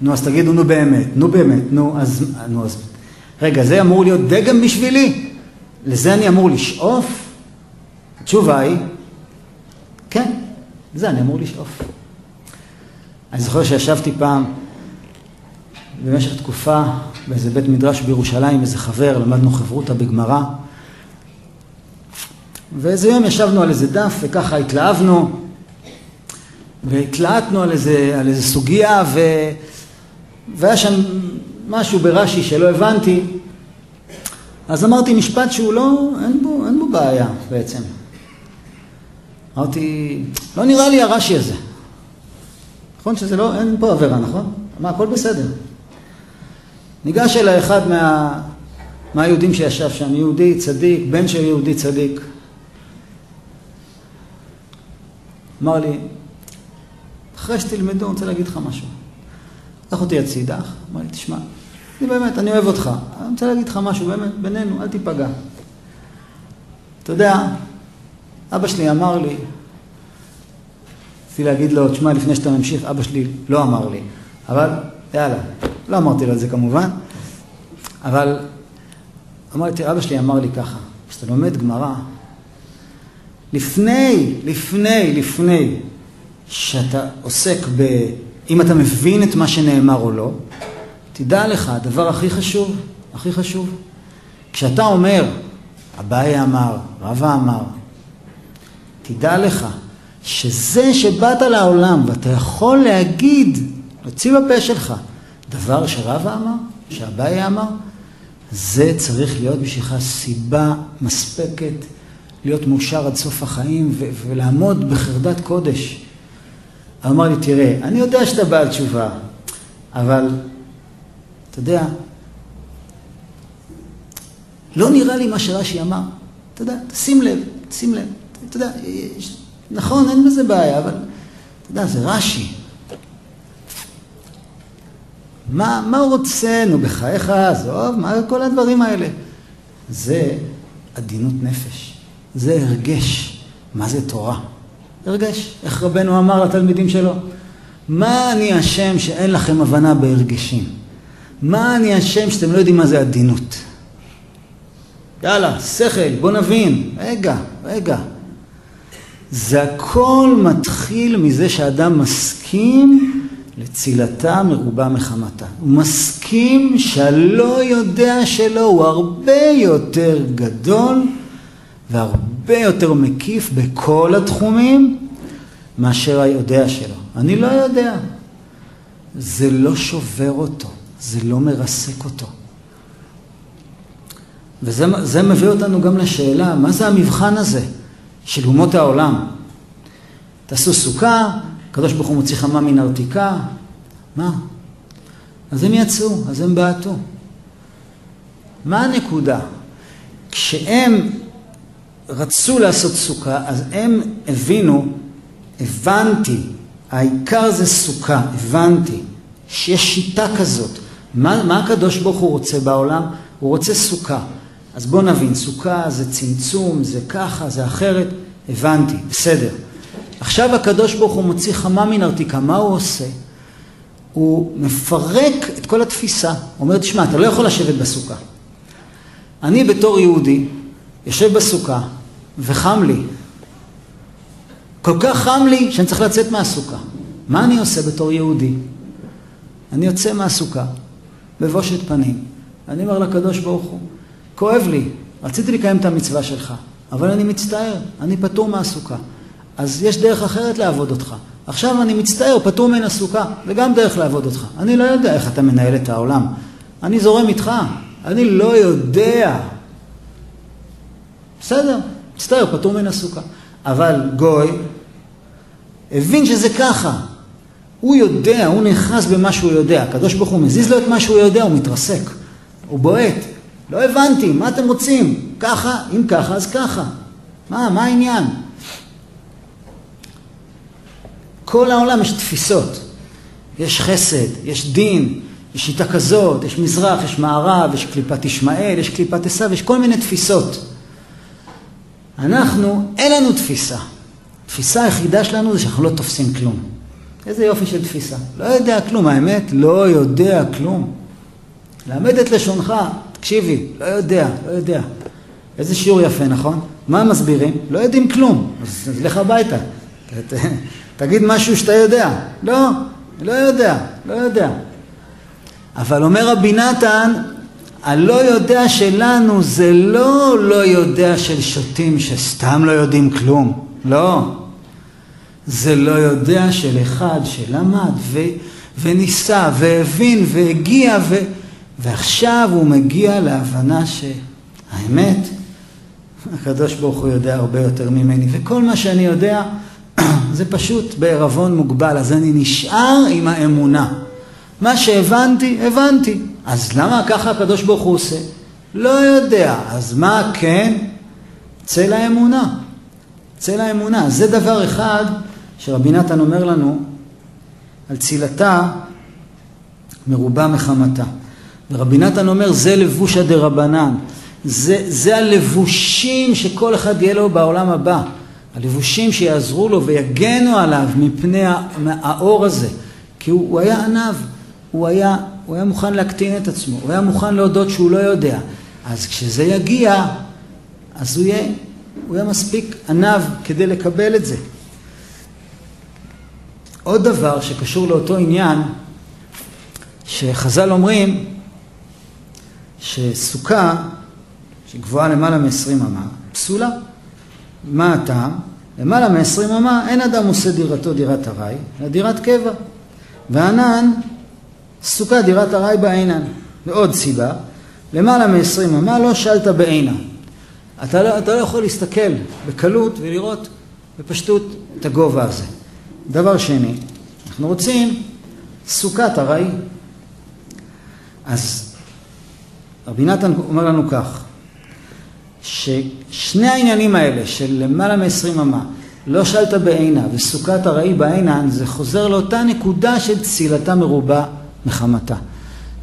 נו, אז תגידו, נו באמת, נו באמת, נו, אז, נו, אז... רגע, זה אמור להיות דגם בשבילי? לזה אני אמור לשאוף? התשובה היא, כן, לזה אני אמור לשאוף. אני זוכר שישבתי פעם במשך תקופה באיזה בית מדרש בירושלים, איזה חבר, למדנו חברותא בגמרא. ואיזה יום ישבנו על איזה דף וככה התלהבנו והתלהטנו על איזה, על איזה סוגיה ו... והיה שם משהו ברש"י שלא הבנתי אז אמרתי משפט שהוא לא, אין בו, אין בו בעיה בעצם. אמרתי, לא נראה לי הרש"י הזה. נכון שזה לא, אין פה עבירה, נכון? מה, הכל בסדר. ניגש אליי אחד מה, מהיהודים שישב שם, יהודי צדיק, בן של יהודי צדיק. אמר לי, אחרי שתלמדו, אני רוצה להגיד לך משהו. לקח אותי הצידה, אמר לי, תשמע, אני באמת, אני אוהב אותך, אני רוצה להגיד לך משהו, באמת, בינינו, אל תיפגע. אתה יודע, אבא שלי אמר לי, רציתי להגיד לו, תשמע, לפני שאתה ממשיך, אבא שלי לא אמר לי, אבל יאללה, לא אמרתי לו את זה כמובן, אבל אמרתי, אבא שלי אמר לי ככה, כשאתה לומד גמרא, לפני, לפני, לפני שאתה עוסק ב... אם אתה מבין את מה שנאמר או לא, תדע לך, הדבר הכי חשוב, הכי חשוב, כשאתה אומר, אביי אמר, רבא אמר, תדע לך שזה שבאת לעולם ואתה יכול להגיד, להוציא בפה שלך, דבר שרבא אמר, שאביי אמר, זה צריך להיות בשבילך סיבה מספקת להיות מאושר עד סוף החיים ו- ולעמוד בחרדת קודש. אמר לי, תראה, אני יודע שאתה בעל תשובה, אבל אתה יודע, לא nirאה לי מה שרש"י אמר. אתה יודע, שים לב, שים לב. אתה יודע, נכון, אין בזה בעיה, אבל אתה יודע, זה רש"י. מה, מה הוא רוצה? נו, בחייך, עזוב, מה כל הדברים האלה? זה עדינות נפש, זה הרגש. מה זה תורה? הרגש. איך רבנו אמר לתלמידים שלו? מה אני אשם שאין לכם הבנה בהרגשים? מה אני אשם שאתם לא יודעים מה זה עדינות? יאללה, שכל, בוא נבין. רגע, רגע. זה הכל מתחיל מזה שאדם מסכים לצילתה מרובה מחמתה. הוא מסכים שהלא יודע שלו הוא הרבה יותר גדול והרבה יותר מקיף בכל התחומים מאשר היודע שלו. אני לא יודע. זה לא שובר אותו, זה לא מרסק אותו. וזה מביא אותנו גם לשאלה, מה זה המבחן הזה של אומות העולם? תעשו סוכה, הקדוש ברוך הוא מוציא חמה מן ארתיקה, מה? אז הם יצאו, אז הם בעטו. מה הנקודה? כשהם רצו לעשות סוכה, אז הם הבינו, הבנתי, העיקר זה סוכה, הבנתי, שיש שיטה כזאת. מה, מה הקדוש ברוך הוא רוצה בעולם? הוא רוצה סוכה. אז בואו נבין, סוכה זה צמצום, זה ככה, זה אחרת, הבנתי, בסדר. עכשיו הקדוש ברוך הוא מוציא חמה מן ארתיקה, מה הוא עושה? הוא מפרק את כל התפיסה. הוא אומר, תשמע, אתה לא יכול לשבת בסוכה. אני בתור יהודי, יושב בסוכה, וחם לי. כל כך חם לי שאני צריך לצאת מהסוכה. מה אני עושה בתור יהודי? אני יוצא מהסוכה, בבושת פנים. אני אומר לקדוש ברוך הוא, כואב לי, רציתי לקיים את המצווה שלך, אבל אני מצטער, אני פטור מהסוכה. אז יש דרך אחרת לעבוד אותך. עכשיו אני מצטער, פטור מן הסוכה, זה גם דרך לעבוד אותך. אני לא יודע איך אתה מנהל את העולם. אני זורם איתך, אני לא יודע. בסדר, מצטער, פטור מן הסוכה. אבל גוי הבין שזה ככה. הוא יודע, הוא נאחז במה שהוא יודע. הקדוש ברוך הוא מזיז לו את מה שהוא יודע, הוא מתרסק. הוא בועט. לא הבנתי, מה אתם רוצים? ככה? אם ככה, אז ככה. מה, מה העניין? בכל העולם יש תפיסות. יש חסד, יש דין, יש שיטה כזאת, יש מזרח, יש מערב, יש קליפת ישמעאל, יש קליפת עשיו, יש כל מיני תפיסות. אנחנו, אין לנו תפיסה. התפיסה היחידה שלנו זה שאנחנו לא תופסים כלום. איזה יופי של תפיסה. לא יודע כלום, האמת, לא יודע כלום. למד את לשונך, תקשיבי, לא יודע, לא יודע. איזה שיעור יפה, נכון? מה מסבירים? לא יודעים כלום, אז לך הביתה. תגיד משהו שאתה יודע. לא, לא יודע, לא יודע. אבל אומר רבי נתן, הלא יודע שלנו זה לא לא יודע של שוטים שסתם לא יודעים כלום. לא. זה לא יודע של אחד שלמד ו, וניסה והבין והגיע ו, ועכשיו הוא מגיע להבנה שהאמת, הקדוש ברוך הוא יודע הרבה יותר ממני וכל מה שאני יודע זה פשוט בערבון מוגבל אז אני נשאר עם האמונה. מה שהבנתי, הבנתי. אז למה ככה הקדוש ברוך הוא עושה? לא יודע. אז מה כן? צא לאמונה. צא לאמונה. זה דבר אחד שרבי נתן אומר לנו על צילתה מרובה מחמתה. ורבי נתן אומר זה לבושה דה רבנן. זה, זה הלבושים שכל אחד יהיה לו בעולם הבא. הלבושים שיעזרו לו ויגנו עליו מפני האור הזה. כי הוא, הוא היה ענב. הוא היה, הוא היה מוכן להקטין את עצמו, הוא היה מוכן להודות שהוא לא יודע. אז כשזה יגיע, אז הוא יהיה, הוא יהיה מספיק ענב כדי לקבל את זה. עוד דבר שקשור לאותו עניין, שחז"ל אומרים שסוכה שגבוהה למעלה מ-20 אמה, פסולה. מה הטעם? למעלה מ-20 אמה אין אדם עושה דירתו דירת ארעי, אלא דירת קבע. וענן סוכה דירת ארעי בעינן. ועוד סיבה, למעלה מ-20 אמה לא שלת בעינה. אתה לא, אתה לא יכול להסתכל בקלות ולראות בפשטות את הגובה הזה. דבר שני, אנחנו רוצים סוכת ארעי. אז רבי נתן אומר לנו כך, ששני העניינים האלה של למעלה מ-20 אמה, לא שלת בעינה וסוכת ארעי בעינן, זה חוזר לאותה נקודה של צילתה מרובה מחמתה.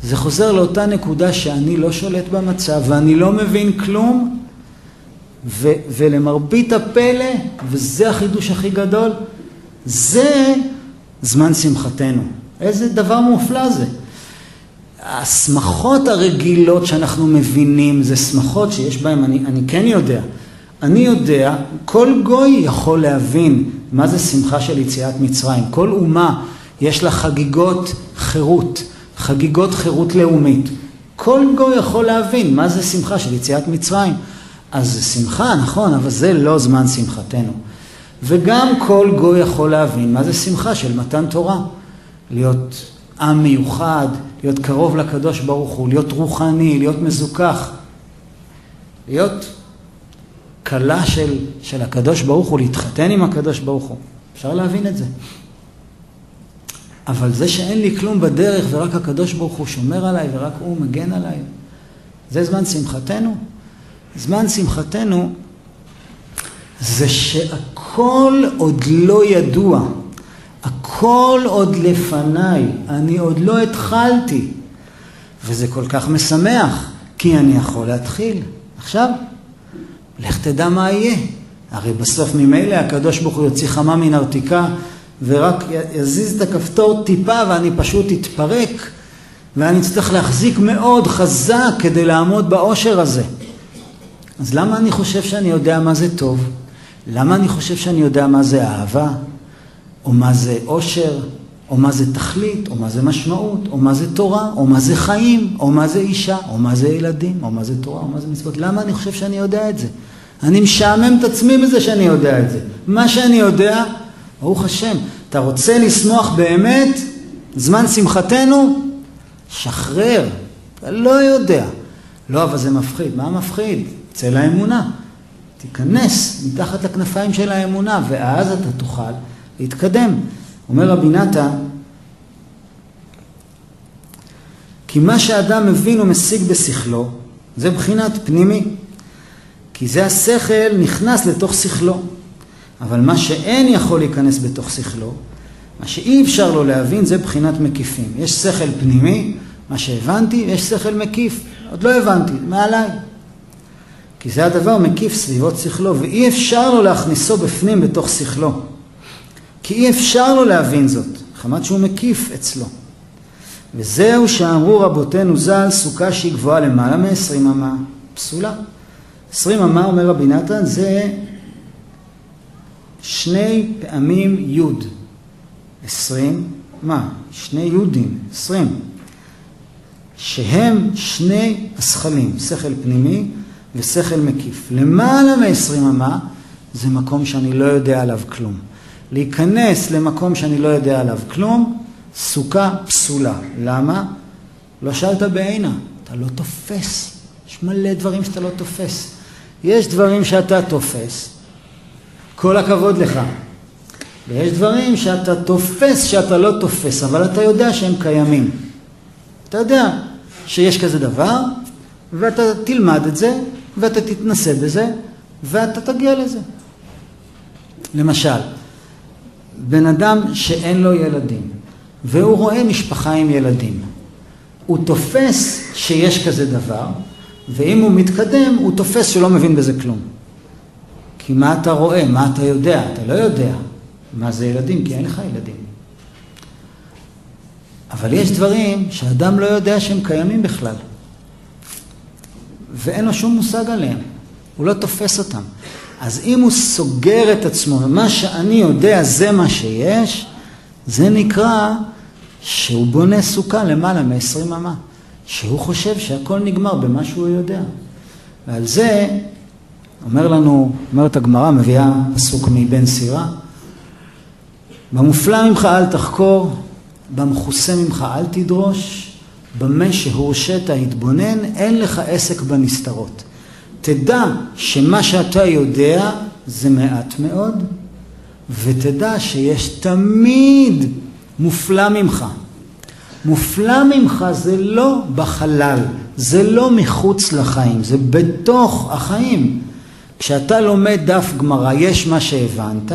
זה חוזר לאותה נקודה שאני לא שולט במצב ואני לא מבין כלום ו- ולמרבית הפלא, וזה החידוש הכי גדול, זה זמן שמחתנו. איזה דבר מופלא זה. השמחות הרגילות שאנחנו מבינים זה שמחות שיש בהן, אני, אני כן יודע, אני יודע, כל גוי יכול להבין מה זה שמחה של יציאת מצרים. כל אומה יש לה חגיגות חירות, חגיגות חירות לאומית. כל גוי יכול להבין מה זה שמחה של יציאת מצרים. אז זה שמחה, נכון, אבל זה לא זמן שמחתנו. וגם כל גוי יכול להבין מה זה שמחה של מתן תורה. להיות עם מיוחד, להיות קרוב לקדוש ברוך הוא, להיות רוחני, להיות מזוכח. להיות כלה של, של הקדוש ברוך הוא, להתחתן עם הקדוש ברוך הוא. אפשר להבין את זה. אבל זה שאין לי כלום בדרך ורק הקדוש ברוך הוא שומר עליי ורק הוא מגן עליי, זה זמן שמחתנו. זמן שמחתנו זה שהכל עוד לא ידוע, הכל עוד לפניי, אני עוד לא התחלתי, וזה כל כך משמח, כי אני יכול להתחיל. עכשיו, לך תדע מה יהיה. הרי בסוף ממילא הקדוש ברוך הוא יוציא חמה מן ארתיקה ורק יזיז את הכפתור טיפה ואני פשוט אתפרק ואני אצטרך להחזיק מאוד חזק כדי לעמוד באושר הזה. אז למה אני חושב שאני יודע מה זה טוב? למה אני חושב שאני יודע מה זה אהבה? או מה זה אושר? או מה זה תכלית? או מה זה משמעות? או מה זה תורה? או מה זה חיים? או מה זה אישה? או מה זה ילדים? או מה זה תורה? או מה זה מצוות? למה אני חושב שאני יודע את זה? אני משעמם את עצמי בזה שאני יודע את זה. מה שאני יודע ברוך השם, אתה רוצה לשמוח באמת? זמן שמחתנו? שחרר. אתה לא יודע. לא, אבל זה מפחיד. מה מפחיד? צא לאמונה. תיכנס מתחת לכנפיים של האמונה, ואז אתה תוכל להתקדם. אומר רבי נתן, כי מה שאדם מבין ומשיג בשכלו, זה בחינת פנימי. כי זה השכל נכנס לתוך שכלו. אבל מה שאין יכול להיכנס בתוך שכלו, מה שאי אפשר לו להבין זה בחינת מקיפים. יש שכל פנימי, מה שהבנתי, יש שכל מקיף. עוד לא הבנתי, מעליי. כי זה הדבר מקיף סביבות שכלו, ואי אפשר לו להכניסו בפנים בתוך שכלו. כי אי אפשר לו להבין זאת, חמת שהוא מקיף אצלו. וזהו שאמרו רבותינו ז"ל, סוכה שהיא גבוהה למעלה מ-20 אמה, פסולה. 20 אמה, אומר רבי נתן, זה שני פעמים יוד. 20, מה? שני יודים, 20. שהם שני השכלים, שכל פנימי ושכל מקיף. למעלה מ-20 אמה זה מקום שאני לא יודע עליו כלום. להיכנס למקום שאני לא יודע עליו כלום, סוכה פסולה. למה? לא שאלת בעינה, אתה לא תופס. יש מלא דברים שאתה לא תופס. יש דברים שאתה תופס, כל הכבוד לך. ויש דברים שאתה תופס שאתה לא תופס, אבל אתה יודע שהם קיימים. אתה יודע שיש כזה דבר, ואתה תלמד את זה, ואתה תתנסה בזה, ואתה תגיע לזה. למשל, בן אדם שאין לו ילדים, והוא רואה משפחה עם ילדים, הוא תופס שיש כזה דבר, ואם הוא מתקדם, הוא תופס שלא מבין בזה כלום. כי מה אתה רואה? מה אתה יודע? אתה לא יודע מה זה ילדים, כי אין לך ילדים. אבל יש דברים שאדם לא יודע שהם קיימים בכלל. ואין לו שום מושג עליהם. הוא לא תופס אותם. אז אם הוא סוגר את עצמו, ומה שאני יודע זה מה שיש, זה נקרא שהוא בונה סוכה למעלה מ-20 אמה. שהוא חושב שהכל נגמר במה שהוא יודע. ועל זה אומר לנו, אומרת הגמרא, מביאה פסוק מבן סירה, במופלא ממך אל תחקור, במכוסה ממך אל תדרוש, במה שהורשית התבונן, אין לך עסק בנסתרות. תדע שמה שאתה יודע זה מעט מאוד, ותדע שיש תמיד מופלא ממך. מופלא ממך זה לא בחלל, זה לא מחוץ לחיים, זה בתוך החיים. כשאתה לומד דף גמרא, יש מה שהבנת,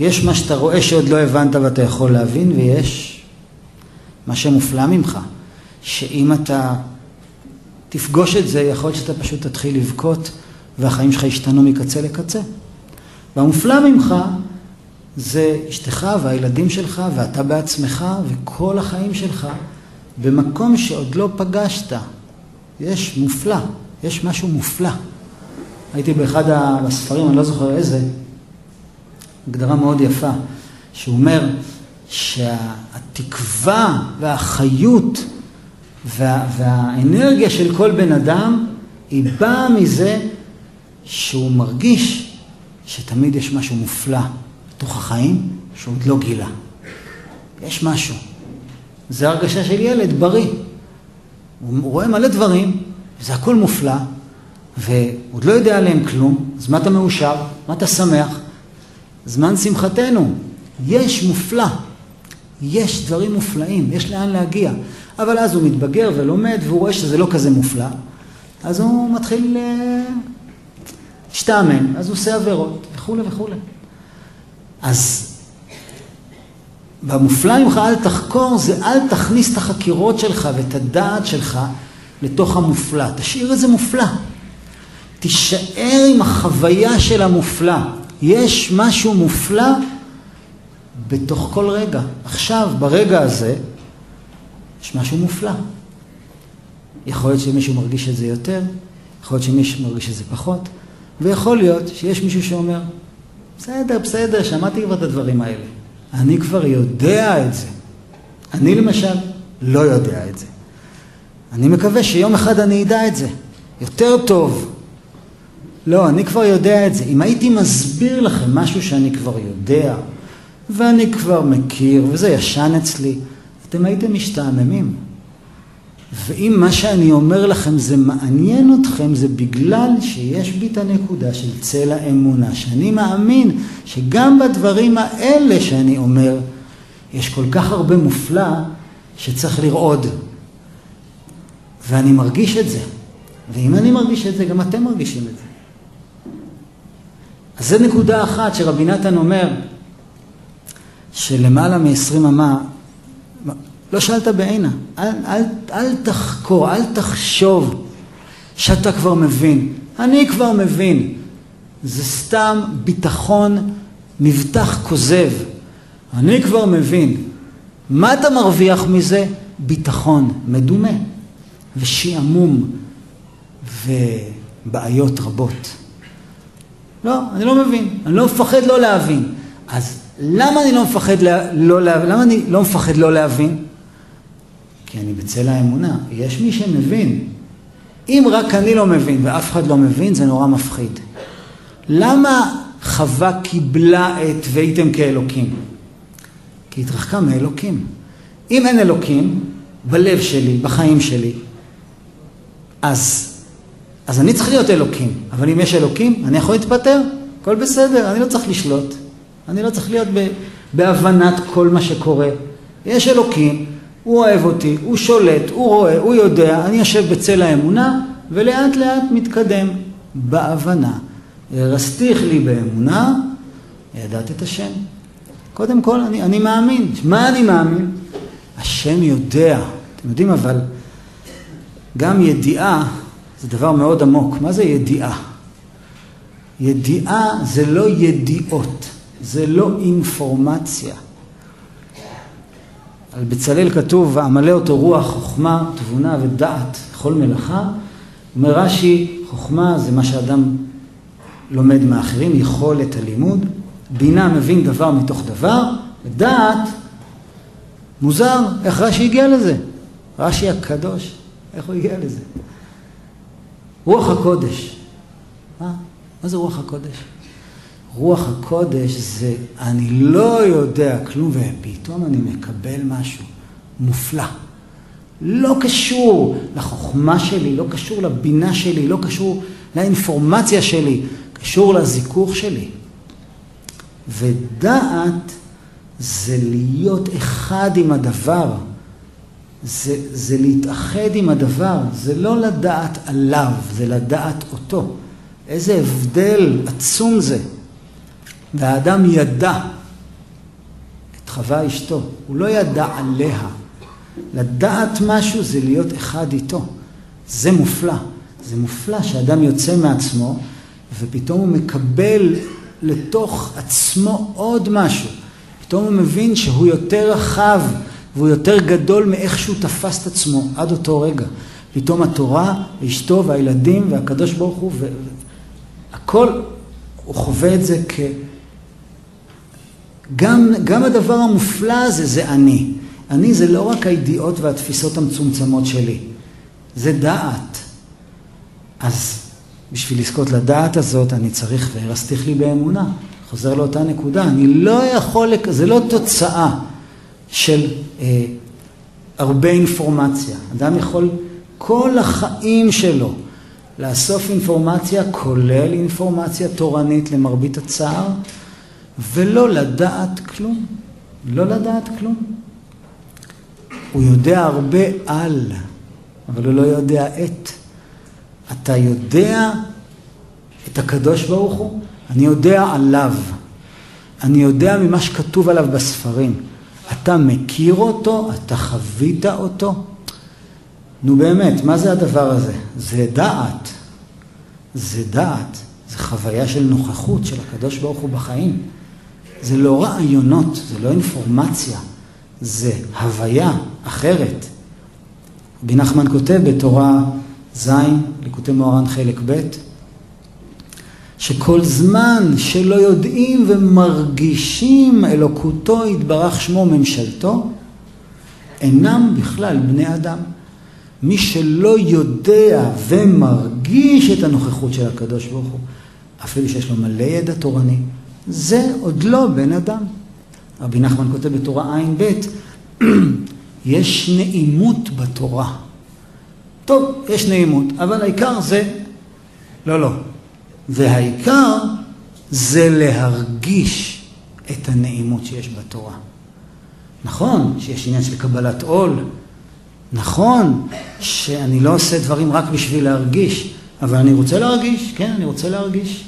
יש מה שאתה רואה שעוד לא הבנת ואתה יכול להבין, ויש מה שמופלא ממך, שאם אתה תפגוש את זה, יכול להיות שאתה פשוט תתחיל לבכות והחיים שלך ישתנו מקצה לקצה. והמופלא ממך זה אשתך והילדים שלך ואתה בעצמך וכל החיים שלך במקום שעוד לא פגשת. יש מופלא, יש משהו מופלא. הייתי באחד הספרים, אני לא זוכר איזה, הגדרה מאוד יפה, שהוא אומר שהתקווה והחיות וה, והאנרגיה של כל בן אדם היא באה מזה שהוא מרגיש שתמיד יש משהו מופלא בתוך החיים שהוא עוד לא גילה. יש משהו. זה הרגשה של ילד בריא. הוא רואה מלא דברים, וזה הכל מופלא, ועוד לא יודע עליהם כלום, אז מה אתה מאושר? מה אתה שמח? זמן שמחתנו. יש מופלא. יש דברים מופלאים, יש לאן להגיע. אבל אז הוא מתבגר ולומד, והוא רואה שזה לא כזה מופלא, אז הוא מתחיל להשתעמם, אז הוא עושה עבירות, וכולי וכולי. אז במופלא ממך אל תחקור, זה אל תכניס את החקירות שלך ואת הדעת שלך לתוך המופלא. תשאיר את זה מופלא. תישאר עם החוויה של המופלא. יש משהו מופלא בתוך כל רגע. עכשיו, ברגע הזה, יש משהו מופלא. יכול להיות שמישהו מרגיש את זה יותר, יכול להיות שמישהו מרגיש את זה פחות, ויכול להיות שיש מישהו שאומר, בסדר, בסדר, שמעתי כבר את הדברים האלה. אני כבר יודע את זה. אני למשל לא יודע את זה. אני מקווה שיום אחד אני אדע את זה. יותר טוב. לא, אני כבר יודע את זה. אם הייתי מסביר לכם משהו שאני כבר יודע, ואני כבר מכיר, וזה ישן אצלי, אתם הייתם משתעממים. ואם מה שאני אומר לכם זה מעניין אתכם, זה בגלל שיש בי את הנקודה של צל האמונה, שאני מאמין שגם בדברים האלה שאני אומר, יש כל כך הרבה מופלא שצריך לרעוד. ואני מרגיש את זה. ואם אני מרגיש את זה, גם אתם מרגישים את זה. אז זו נקודה אחת שרבי נתן אומר, שלמעלה מ-20 אמה, לא שאלת בעינה, אל, אל, אל תחקור, אל תחשוב שאתה כבר מבין. אני כבר מבין. זה סתם ביטחון, מבטח כוזב. אני כבר מבין. מה אתה מרוויח מזה? ביטחון מדומה ושעמום ובעיות רבות. לא, אני לא מבין, אני לא מפחד לא להבין. אז למה אני לא מפחד לא להבין? למה אני לא מפחד לא להבין? כי אני בצל האמונה. יש מי שמבין. אם רק אני לא מבין ואף אחד לא מבין, זה נורא מפחיד. למה חווה קיבלה את והייתם כאלוקים? כי התרחקה מאלוקים. אם אין אלוקים, בלב שלי, בחיים שלי, אז, אז אני צריך להיות אלוקים. אבל אם יש אלוקים, אני יכול להתפטר, הכל בסדר, אני לא צריך לשלוט. אני לא צריך להיות בהבנת כל מה שקורה. יש אלוקים, הוא אוהב אותי, הוא שולט, הוא רואה, הוא יודע, אני יושב בצל האמונה, ולאט לאט מתקדם בהבנה. רסתיך לי באמונה, ידעת את השם. קודם כל, אני, אני מאמין. מה אני מאמין? השם יודע. אתם יודעים, אבל גם ידיעה זה דבר מאוד עמוק. מה זה ידיעה? ידיעה זה לא ידיעות, זה לא אינפורמציה. על בצלאל כתוב, ועמלה אותו רוח, חוכמה, תבונה ודעת, כל מלאכה. אומר רש"י, חוכמה זה מה שאדם לומד מאחרים, יכולת הלימוד. בינה מבין דבר מתוך דבר, ודעת, מוזר, איך רש"י הגיע לזה? רש"י הקדוש, איך הוא הגיע לזה? רוח הקודש. מה? מה זה רוח הקודש? רוח הקודש זה אני לא יודע כלום ופתאום אני מקבל משהו מופלא. לא קשור לחוכמה שלי, לא קשור לבינה שלי, לא קשור לאינפורמציה שלי, קשור לזיכוך שלי. ודעת זה להיות אחד עם הדבר, זה, זה להתאחד עם הדבר, זה לא לדעת עליו, זה לדעת אותו. איזה הבדל עצום זה. והאדם ידע את חווה אשתו, הוא לא ידע עליה. לדעת משהו זה להיות אחד איתו. זה מופלא. זה מופלא שאדם יוצא מעצמו ופתאום הוא מקבל לתוך עצמו עוד משהו. פתאום הוא מבין שהוא יותר רחב והוא יותר גדול מאיך שהוא תפס את עצמו עד אותו רגע. פתאום התורה, ואשתו והילדים והקדוש ברוך הוא, והכל, הוא חווה את זה כ... גם, גם הדבר המופלא הזה זה אני. אני זה לא רק הידיעות והתפיסות המצומצמות שלי, זה דעת. אז בשביל לזכות לדעת הזאת אני צריך והרסתיך לי באמונה. חוזר לאותה נקודה, אני לא יכול, זה לא תוצאה של אה, הרבה אינפורמציה. אדם יכול כל החיים שלו לאסוף אינפורמציה, כולל אינפורמציה תורנית למרבית הצער, ולא לדעת כלום. לא לדעת כלום. הוא יודע הרבה על, אבל הוא לא יודע את. אתה יודע את הקדוש ברוך הוא? אני יודע עליו. אני יודע ממה שכתוב עליו בספרים. אתה מכיר אותו? אתה חווית אותו? נו באמת, מה זה הדבר הזה? זה דעת. זה דעת. זה חוויה של נוכחות של הקדוש ברוך הוא בחיים. זה לא רעיונות, זה לא אינפורמציה, זה הוויה אחרת. רבי נחמן כותב בתורה ז', ליקוטי מוהר"ן חלק ב', שכל זמן שלא יודעים ומרגישים אלוקותו יתברך שמו ממשלתו, אינם בכלל בני אדם. מי שלא יודע ומרגיש את הנוכחות של הקדוש ברוך הוא, אפילו שיש לו מלא ידע תורני, זה עוד לא בן אדם. רבי נחמן כותב בתורה ע"ב, יש נעימות בתורה. טוב, יש נעימות, אבל העיקר זה, לא, לא. והעיקר זה להרגיש את הנעימות שיש בתורה. נכון שיש עניין של קבלת עול, נכון שאני לא עושה דברים רק בשביל להרגיש, אבל אני רוצה להרגיש, כן, אני רוצה להרגיש.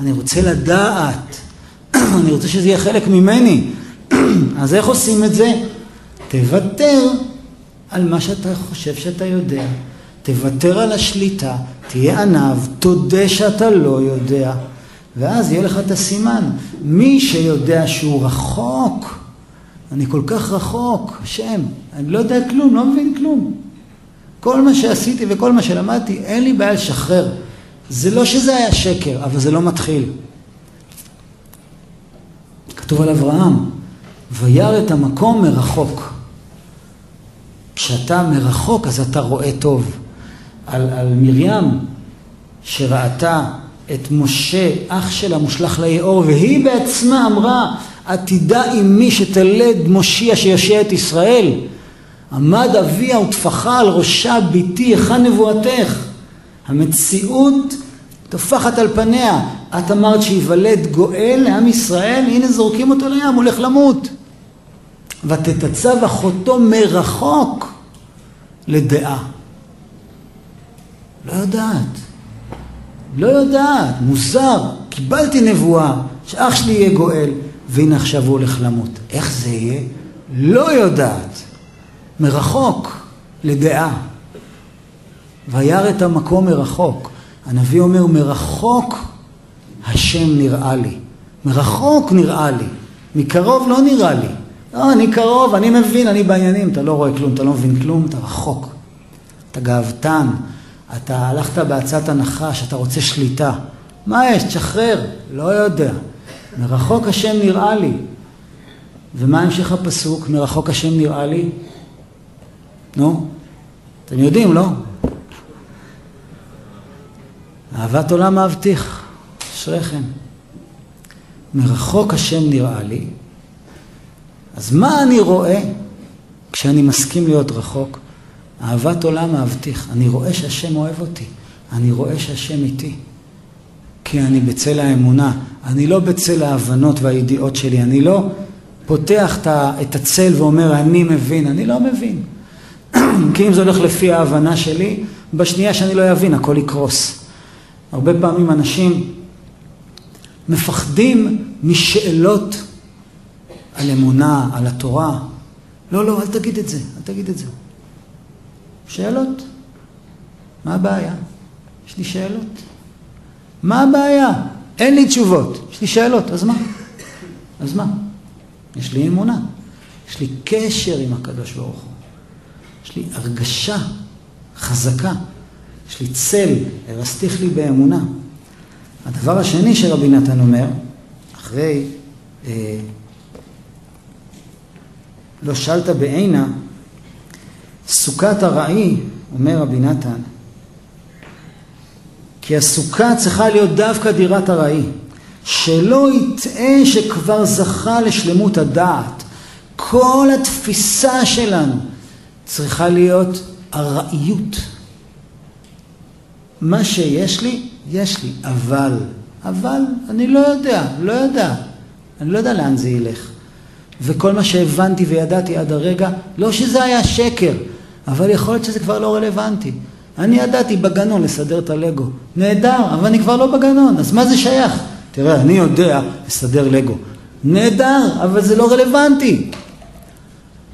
אני רוצה לדעת, אני רוצה שזה יהיה חלק ממני. אז איך עושים את זה? תוותר על מה שאתה חושב שאתה יודע. תוותר על השליטה, תהיה עניו, תודה שאתה לא יודע, ואז יהיה לך את הסימן. מי שיודע שהוא רחוק, אני כל כך רחוק, השם, אני לא יודע כלום, לא מבין כלום. כל מה שעשיתי וכל מה שלמדתי, אין לי בעיה לשחרר. זה לא שזה היה שקר, אבל זה לא מתחיל. כתוב על אברהם, וירא את המקום מרחוק. כשאתה מרחוק אז אתה רואה טוב. על, על מרים שראתה את משה, אח שלה, מושלך ליאור, והיא בעצמה אמרה, עתידה עמי שתלד מושיע שיושיע את ישראל. עמד אביה וטפחה על ראשה ביתי, היכן נבואתך? המציאות טופחת על פניה. את אמרת שייוולד גואל לעם ישראל, הנה זורקים אותו לים, הוא הולך למות. ותתצב אחותו מרחוק לדעה. לא יודעת. לא יודעת, מוזר. קיבלתי נבואה שאח שלי יהיה גואל, והנה עכשיו הוא הולך למות. איך זה יהיה? לא יודעת. מרחוק, לדעה. וירא את המקום מרחוק. הנביא אומר, מרחוק השם נראה לי. מרחוק נראה לי. מקרוב לא נראה לי. לא, אני קרוב, אני מבין, אני בעניינים. אתה לא רואה כלום, אתה לא מבין כלום, אתה רחוק. אתה גאוותן, אתה הלכת בהצעת הנחה שאתה רוצה שליטה. מה יש? תשחרר. לא יודע. מרחוק השם נראה לי. ומה המשך הפסוק? מרחוק השם נראה לי? נו, אתם יודעים, לא? אהבת עולם אהבתיך, אשריכם. מרחוק השם נראה לי, אז מה אני רואה כשאני מסכים להיות רחוק? אהבת עולם אהבתיך. אני רואה שהשם אוהב אותי. אני רואה שהשם איתי. כי אני בצל האמונה. אני לא בצל ההבנות והידיעות שלי. אני לא פותח את הצל ואומר, אני מבין. אני לא מבין. כי אם זה הולך לפי ההבנה שלי, בשנייה שאני לא אבין, הכל יקרוס. הרבה פעמים אנשים מפחדים משאלות על אמונה, על התורה. לא, לא, אל תגיד את זה, אל תגיד את זה. שאלות. מה הבעיה? יש לי שאלות. מה הבעיה? אין לי תשובות, יש לי שאלות, אז מה? אז מה? יש לי אמונה, יש לי קשר עם הקדוש ברוך הוא, יש לי הרגשה חזקה, יש לי צל, הרסתיך לי באמונה. הדבר השני שרבי נתן אומר, אחרי אה, לא שלת בעינה, סוכת ארעי, אומר רבי נתן, כי הסוכה צריכה להיות דווקא דירת ארעי, שלא יטעה שכבר זכה לשלמות הדעת. כל התפיסה שלנו צריכה להיות ארעיות. מה שיש לי, יש לי, אבל, אבל אני לא יודע, לא יודע, אני לא יודע לאן זה ילך. וכל מה שהבנתי וידעתי עד הרגע, לא שזה היה שקר, אבל יכול להיות שזה כבר לא רלוונטי. אני ידעתי בגנון לסדר את הלגו. נהדר, אבל אני כבר לא בגנון, אז מה זה שייך? תראה, אני יודע לסדר לגו. נהדר, אבל זה לא רלוונטי.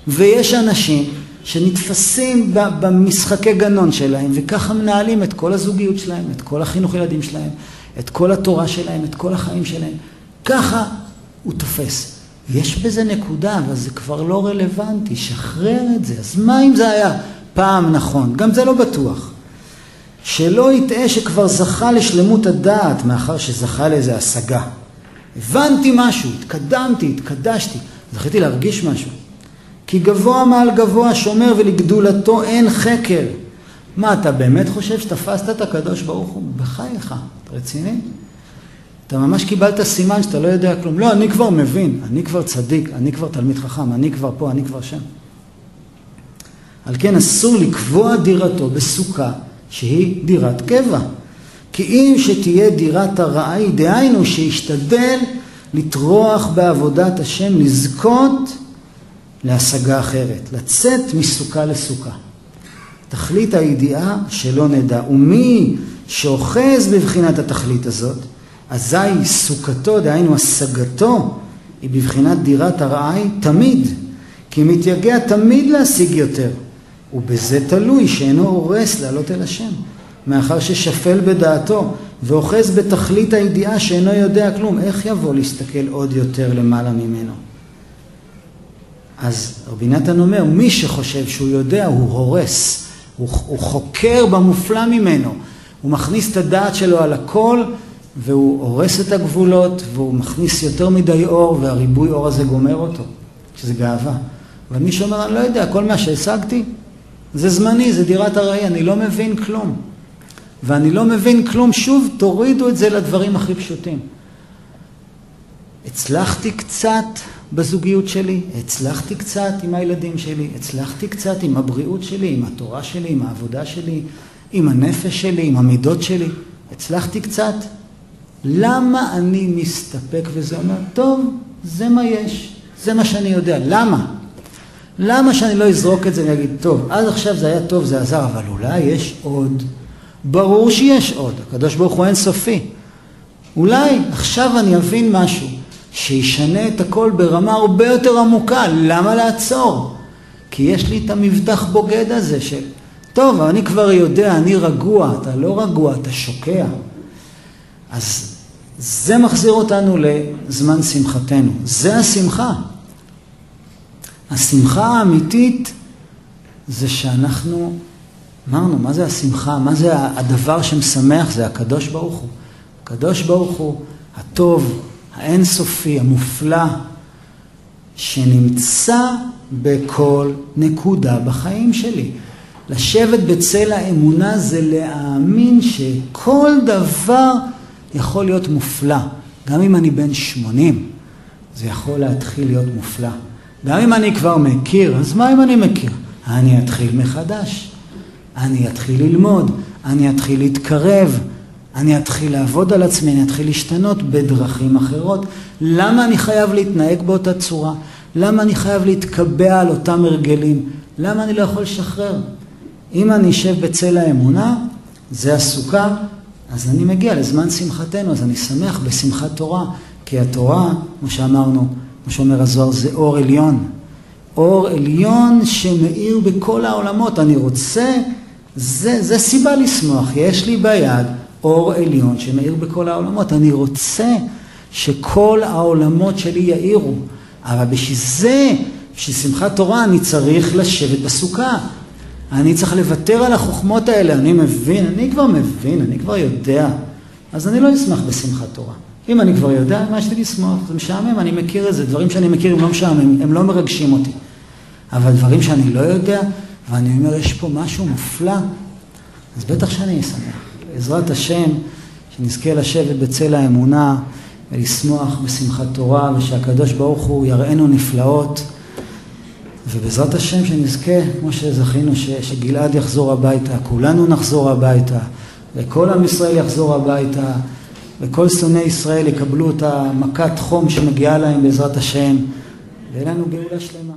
ויש אנשים שנתפסים במשחקי גנון שלהם, וככה מנהלים את כל הזוגיות שלהם, את כל החינוך ילדים שלהם, את כל התורה שלהם, את כל החיים שלהם. ככה הוא תופס. יש בזה נקודה, אבל זה כבר לא רלוונטי, שחרר את זה. אז מה אם זה היה פעם נכון? גם זה לא בטוח. שלא יטעה שכבר זכה לשלמות הדעת, מאחר שזכה לאיזה השגה. הבנתי משהו, התקדמתי, התקדשתי, זכיתי להרגיש משהו. כי גבוה מעל גבוה שומר ולגדולתו אין חקר. מה, אתה באמת חושב שתפסת את הקדוש ברוך הוא? בחייך, אתה רציני? אתה ממש קיבלת סימן שאתה לא יודע כלום. לא, אני כבר מבין, אני כבר צדיק, אני כבר תלמיד חכם, אני כבר פה, אני כבר שם. על כן אסור לקבוע דירתו בסוכה שהיא דירת קבע. כי אם שתהיה דירת ארעי, דהיינו שישתדל לטרוח בעבודת השם, לזכות להשגה אחרת, לצאת מסוכה לסוכה. תכלית הידיעה שלא נדע. ומי שאוחז בבחינת התכלית הזאת, אזי סוכתו, דהיינו השגתו, היא בבחינת דירת ארעי תמיד, כי מתייגע תמיד להשיג יותר, ובזה תלוי שאינו הורס לעלות אל השם, מאחר ששפל בדעתו ואוחז בתכלית הידיעה שאינו יודע כלום, איך יבוא להסתכל עוד יותר למעלה ממנו? אז רבי נתן אומר, מי שחושב שהוא יודע הוא הורס, הוא, הוא חוקר במופלא ממנו, הוא מכניס את הדעת שלו על הכל והוא הורס את הגבולות והוא מכניס יותר מדי אור והריבוי אור הזה גומר אותו, שזה גאווה. אבל מי שאומר, אני לא יודע, כל מה שהשגתי זה זמני, זה דירת ארעי, אני לא מבין כלום. ואני לא מבין כלום, שוב, תורידו את זה לדברים הכי פשוטים. הצלחתי קצת בזוגיות שלי, הצלחתי קצת עם הילדים שלי, הצלחתי קצת עם הבריאות שלי, עם התורה שלי, עם העבודה שלי, עם הנפש שלי, עם המידות שלי. הצלחתי קצת. למה אני מסתפק וזה אומר, טוב, זה מה יש, זה מה שאני יודע. למה? למה שאני לא אזרוק את זה ואגיד, טוב, עד עכשיו זה היה טוב, זה עזר, אבל אולי יש עוד. ברור שיש עוד, הקדוש ברוך הוא אינסופי. אולי עכשיו אני אבין משהו שישנה את הכל ברמה הרבה יותר עמוקה, למה לעצור? כי יש לי את המבטח בוגד הזה של, טוב, אני כבר יודע, אני רגוע, אתה לא רגוע, אתה שוקע. אז זה מחזיר אותנו לזמן שמחתנו, זה השמחה. השמחה האמיתית זה שאנחנו אמרנו, מה זה השמחה? מה זה הדבר שמשמח? זה הקדוש ברוך הוא. הקדוש ברוך הוא, הטוב, האינסופי, המופלא, שנמצא בכל נקודה בחיים שלי. לשבת בצל האמונה זה להאמין שכל דבר יכול להיות מופלא. גם אם אני בן 80, זה יכול להתחיל להיות מופלא. גם אם אני כבר מכיר, אז מה אם אני מכיר? אני אתחיל מחדש. אני אתחיל ללמוד, אני אתחיל להתקרב, אני אתחיל לעבוד על עצמי, אני אתחיל להשתנות בדרכים אחרות. למה אני חייב להתנהג באותה צורה? למה אני חייב להתקבע על אותם הרגלים? למה אני לא יכול לשחרר? אם אני אשב בצל האמונה, זה הסוכה, אז אני מגיע לזמן שמחתנו, אז אני שמח בשמחת תורה, כי התורה, כמו שאמרנו, כמו שאומר הזוהר, זה אור עליון. אור עליון שמאיר בכל העולמות. אני רוצה זה, זה סיבה לשמוח. יש לי ביד אור עליון שמאיר בכל העולמות. אני רוצה שכל העולמות שלי יאירו. אבל בשביל זה, בשביל שמחת תורה, אני צריך לשבת בסוכה. אני צריך לוותר על החוכמות האלה. אני מבין, אני כבר מבין, אני כבר יודע. אז אני לא אשמח בשמחת תורה. אם אני כבר יודע, מה יש לי לשמוח? זה משעמם, אני מכיר את זה. דברים שאני מכיר הם לא משעמם, הם לא מרגשים אותי. אבל דברים שאני לא יודע, ואני אומר, יש פה משהו מופלא, אז בטח שאני אשמח. בעזרת השם, שנזכה לשבת בצל האמונה ולשמוח בשמחת תורה, ושהקדוש ברוך הוא יראינו נפלאות. ובעזרת השם שנזכה, כמו שזכינו, ש, שגלעד יחזור הביתה, כולנו נחזור הביתה, וכל עם ישראל יחזור הביתה, וכל שונאי ישראל יקבלו את המכת חום שמגיעה להם בעזרת השם, ויהיה לנו גאולה שלמה.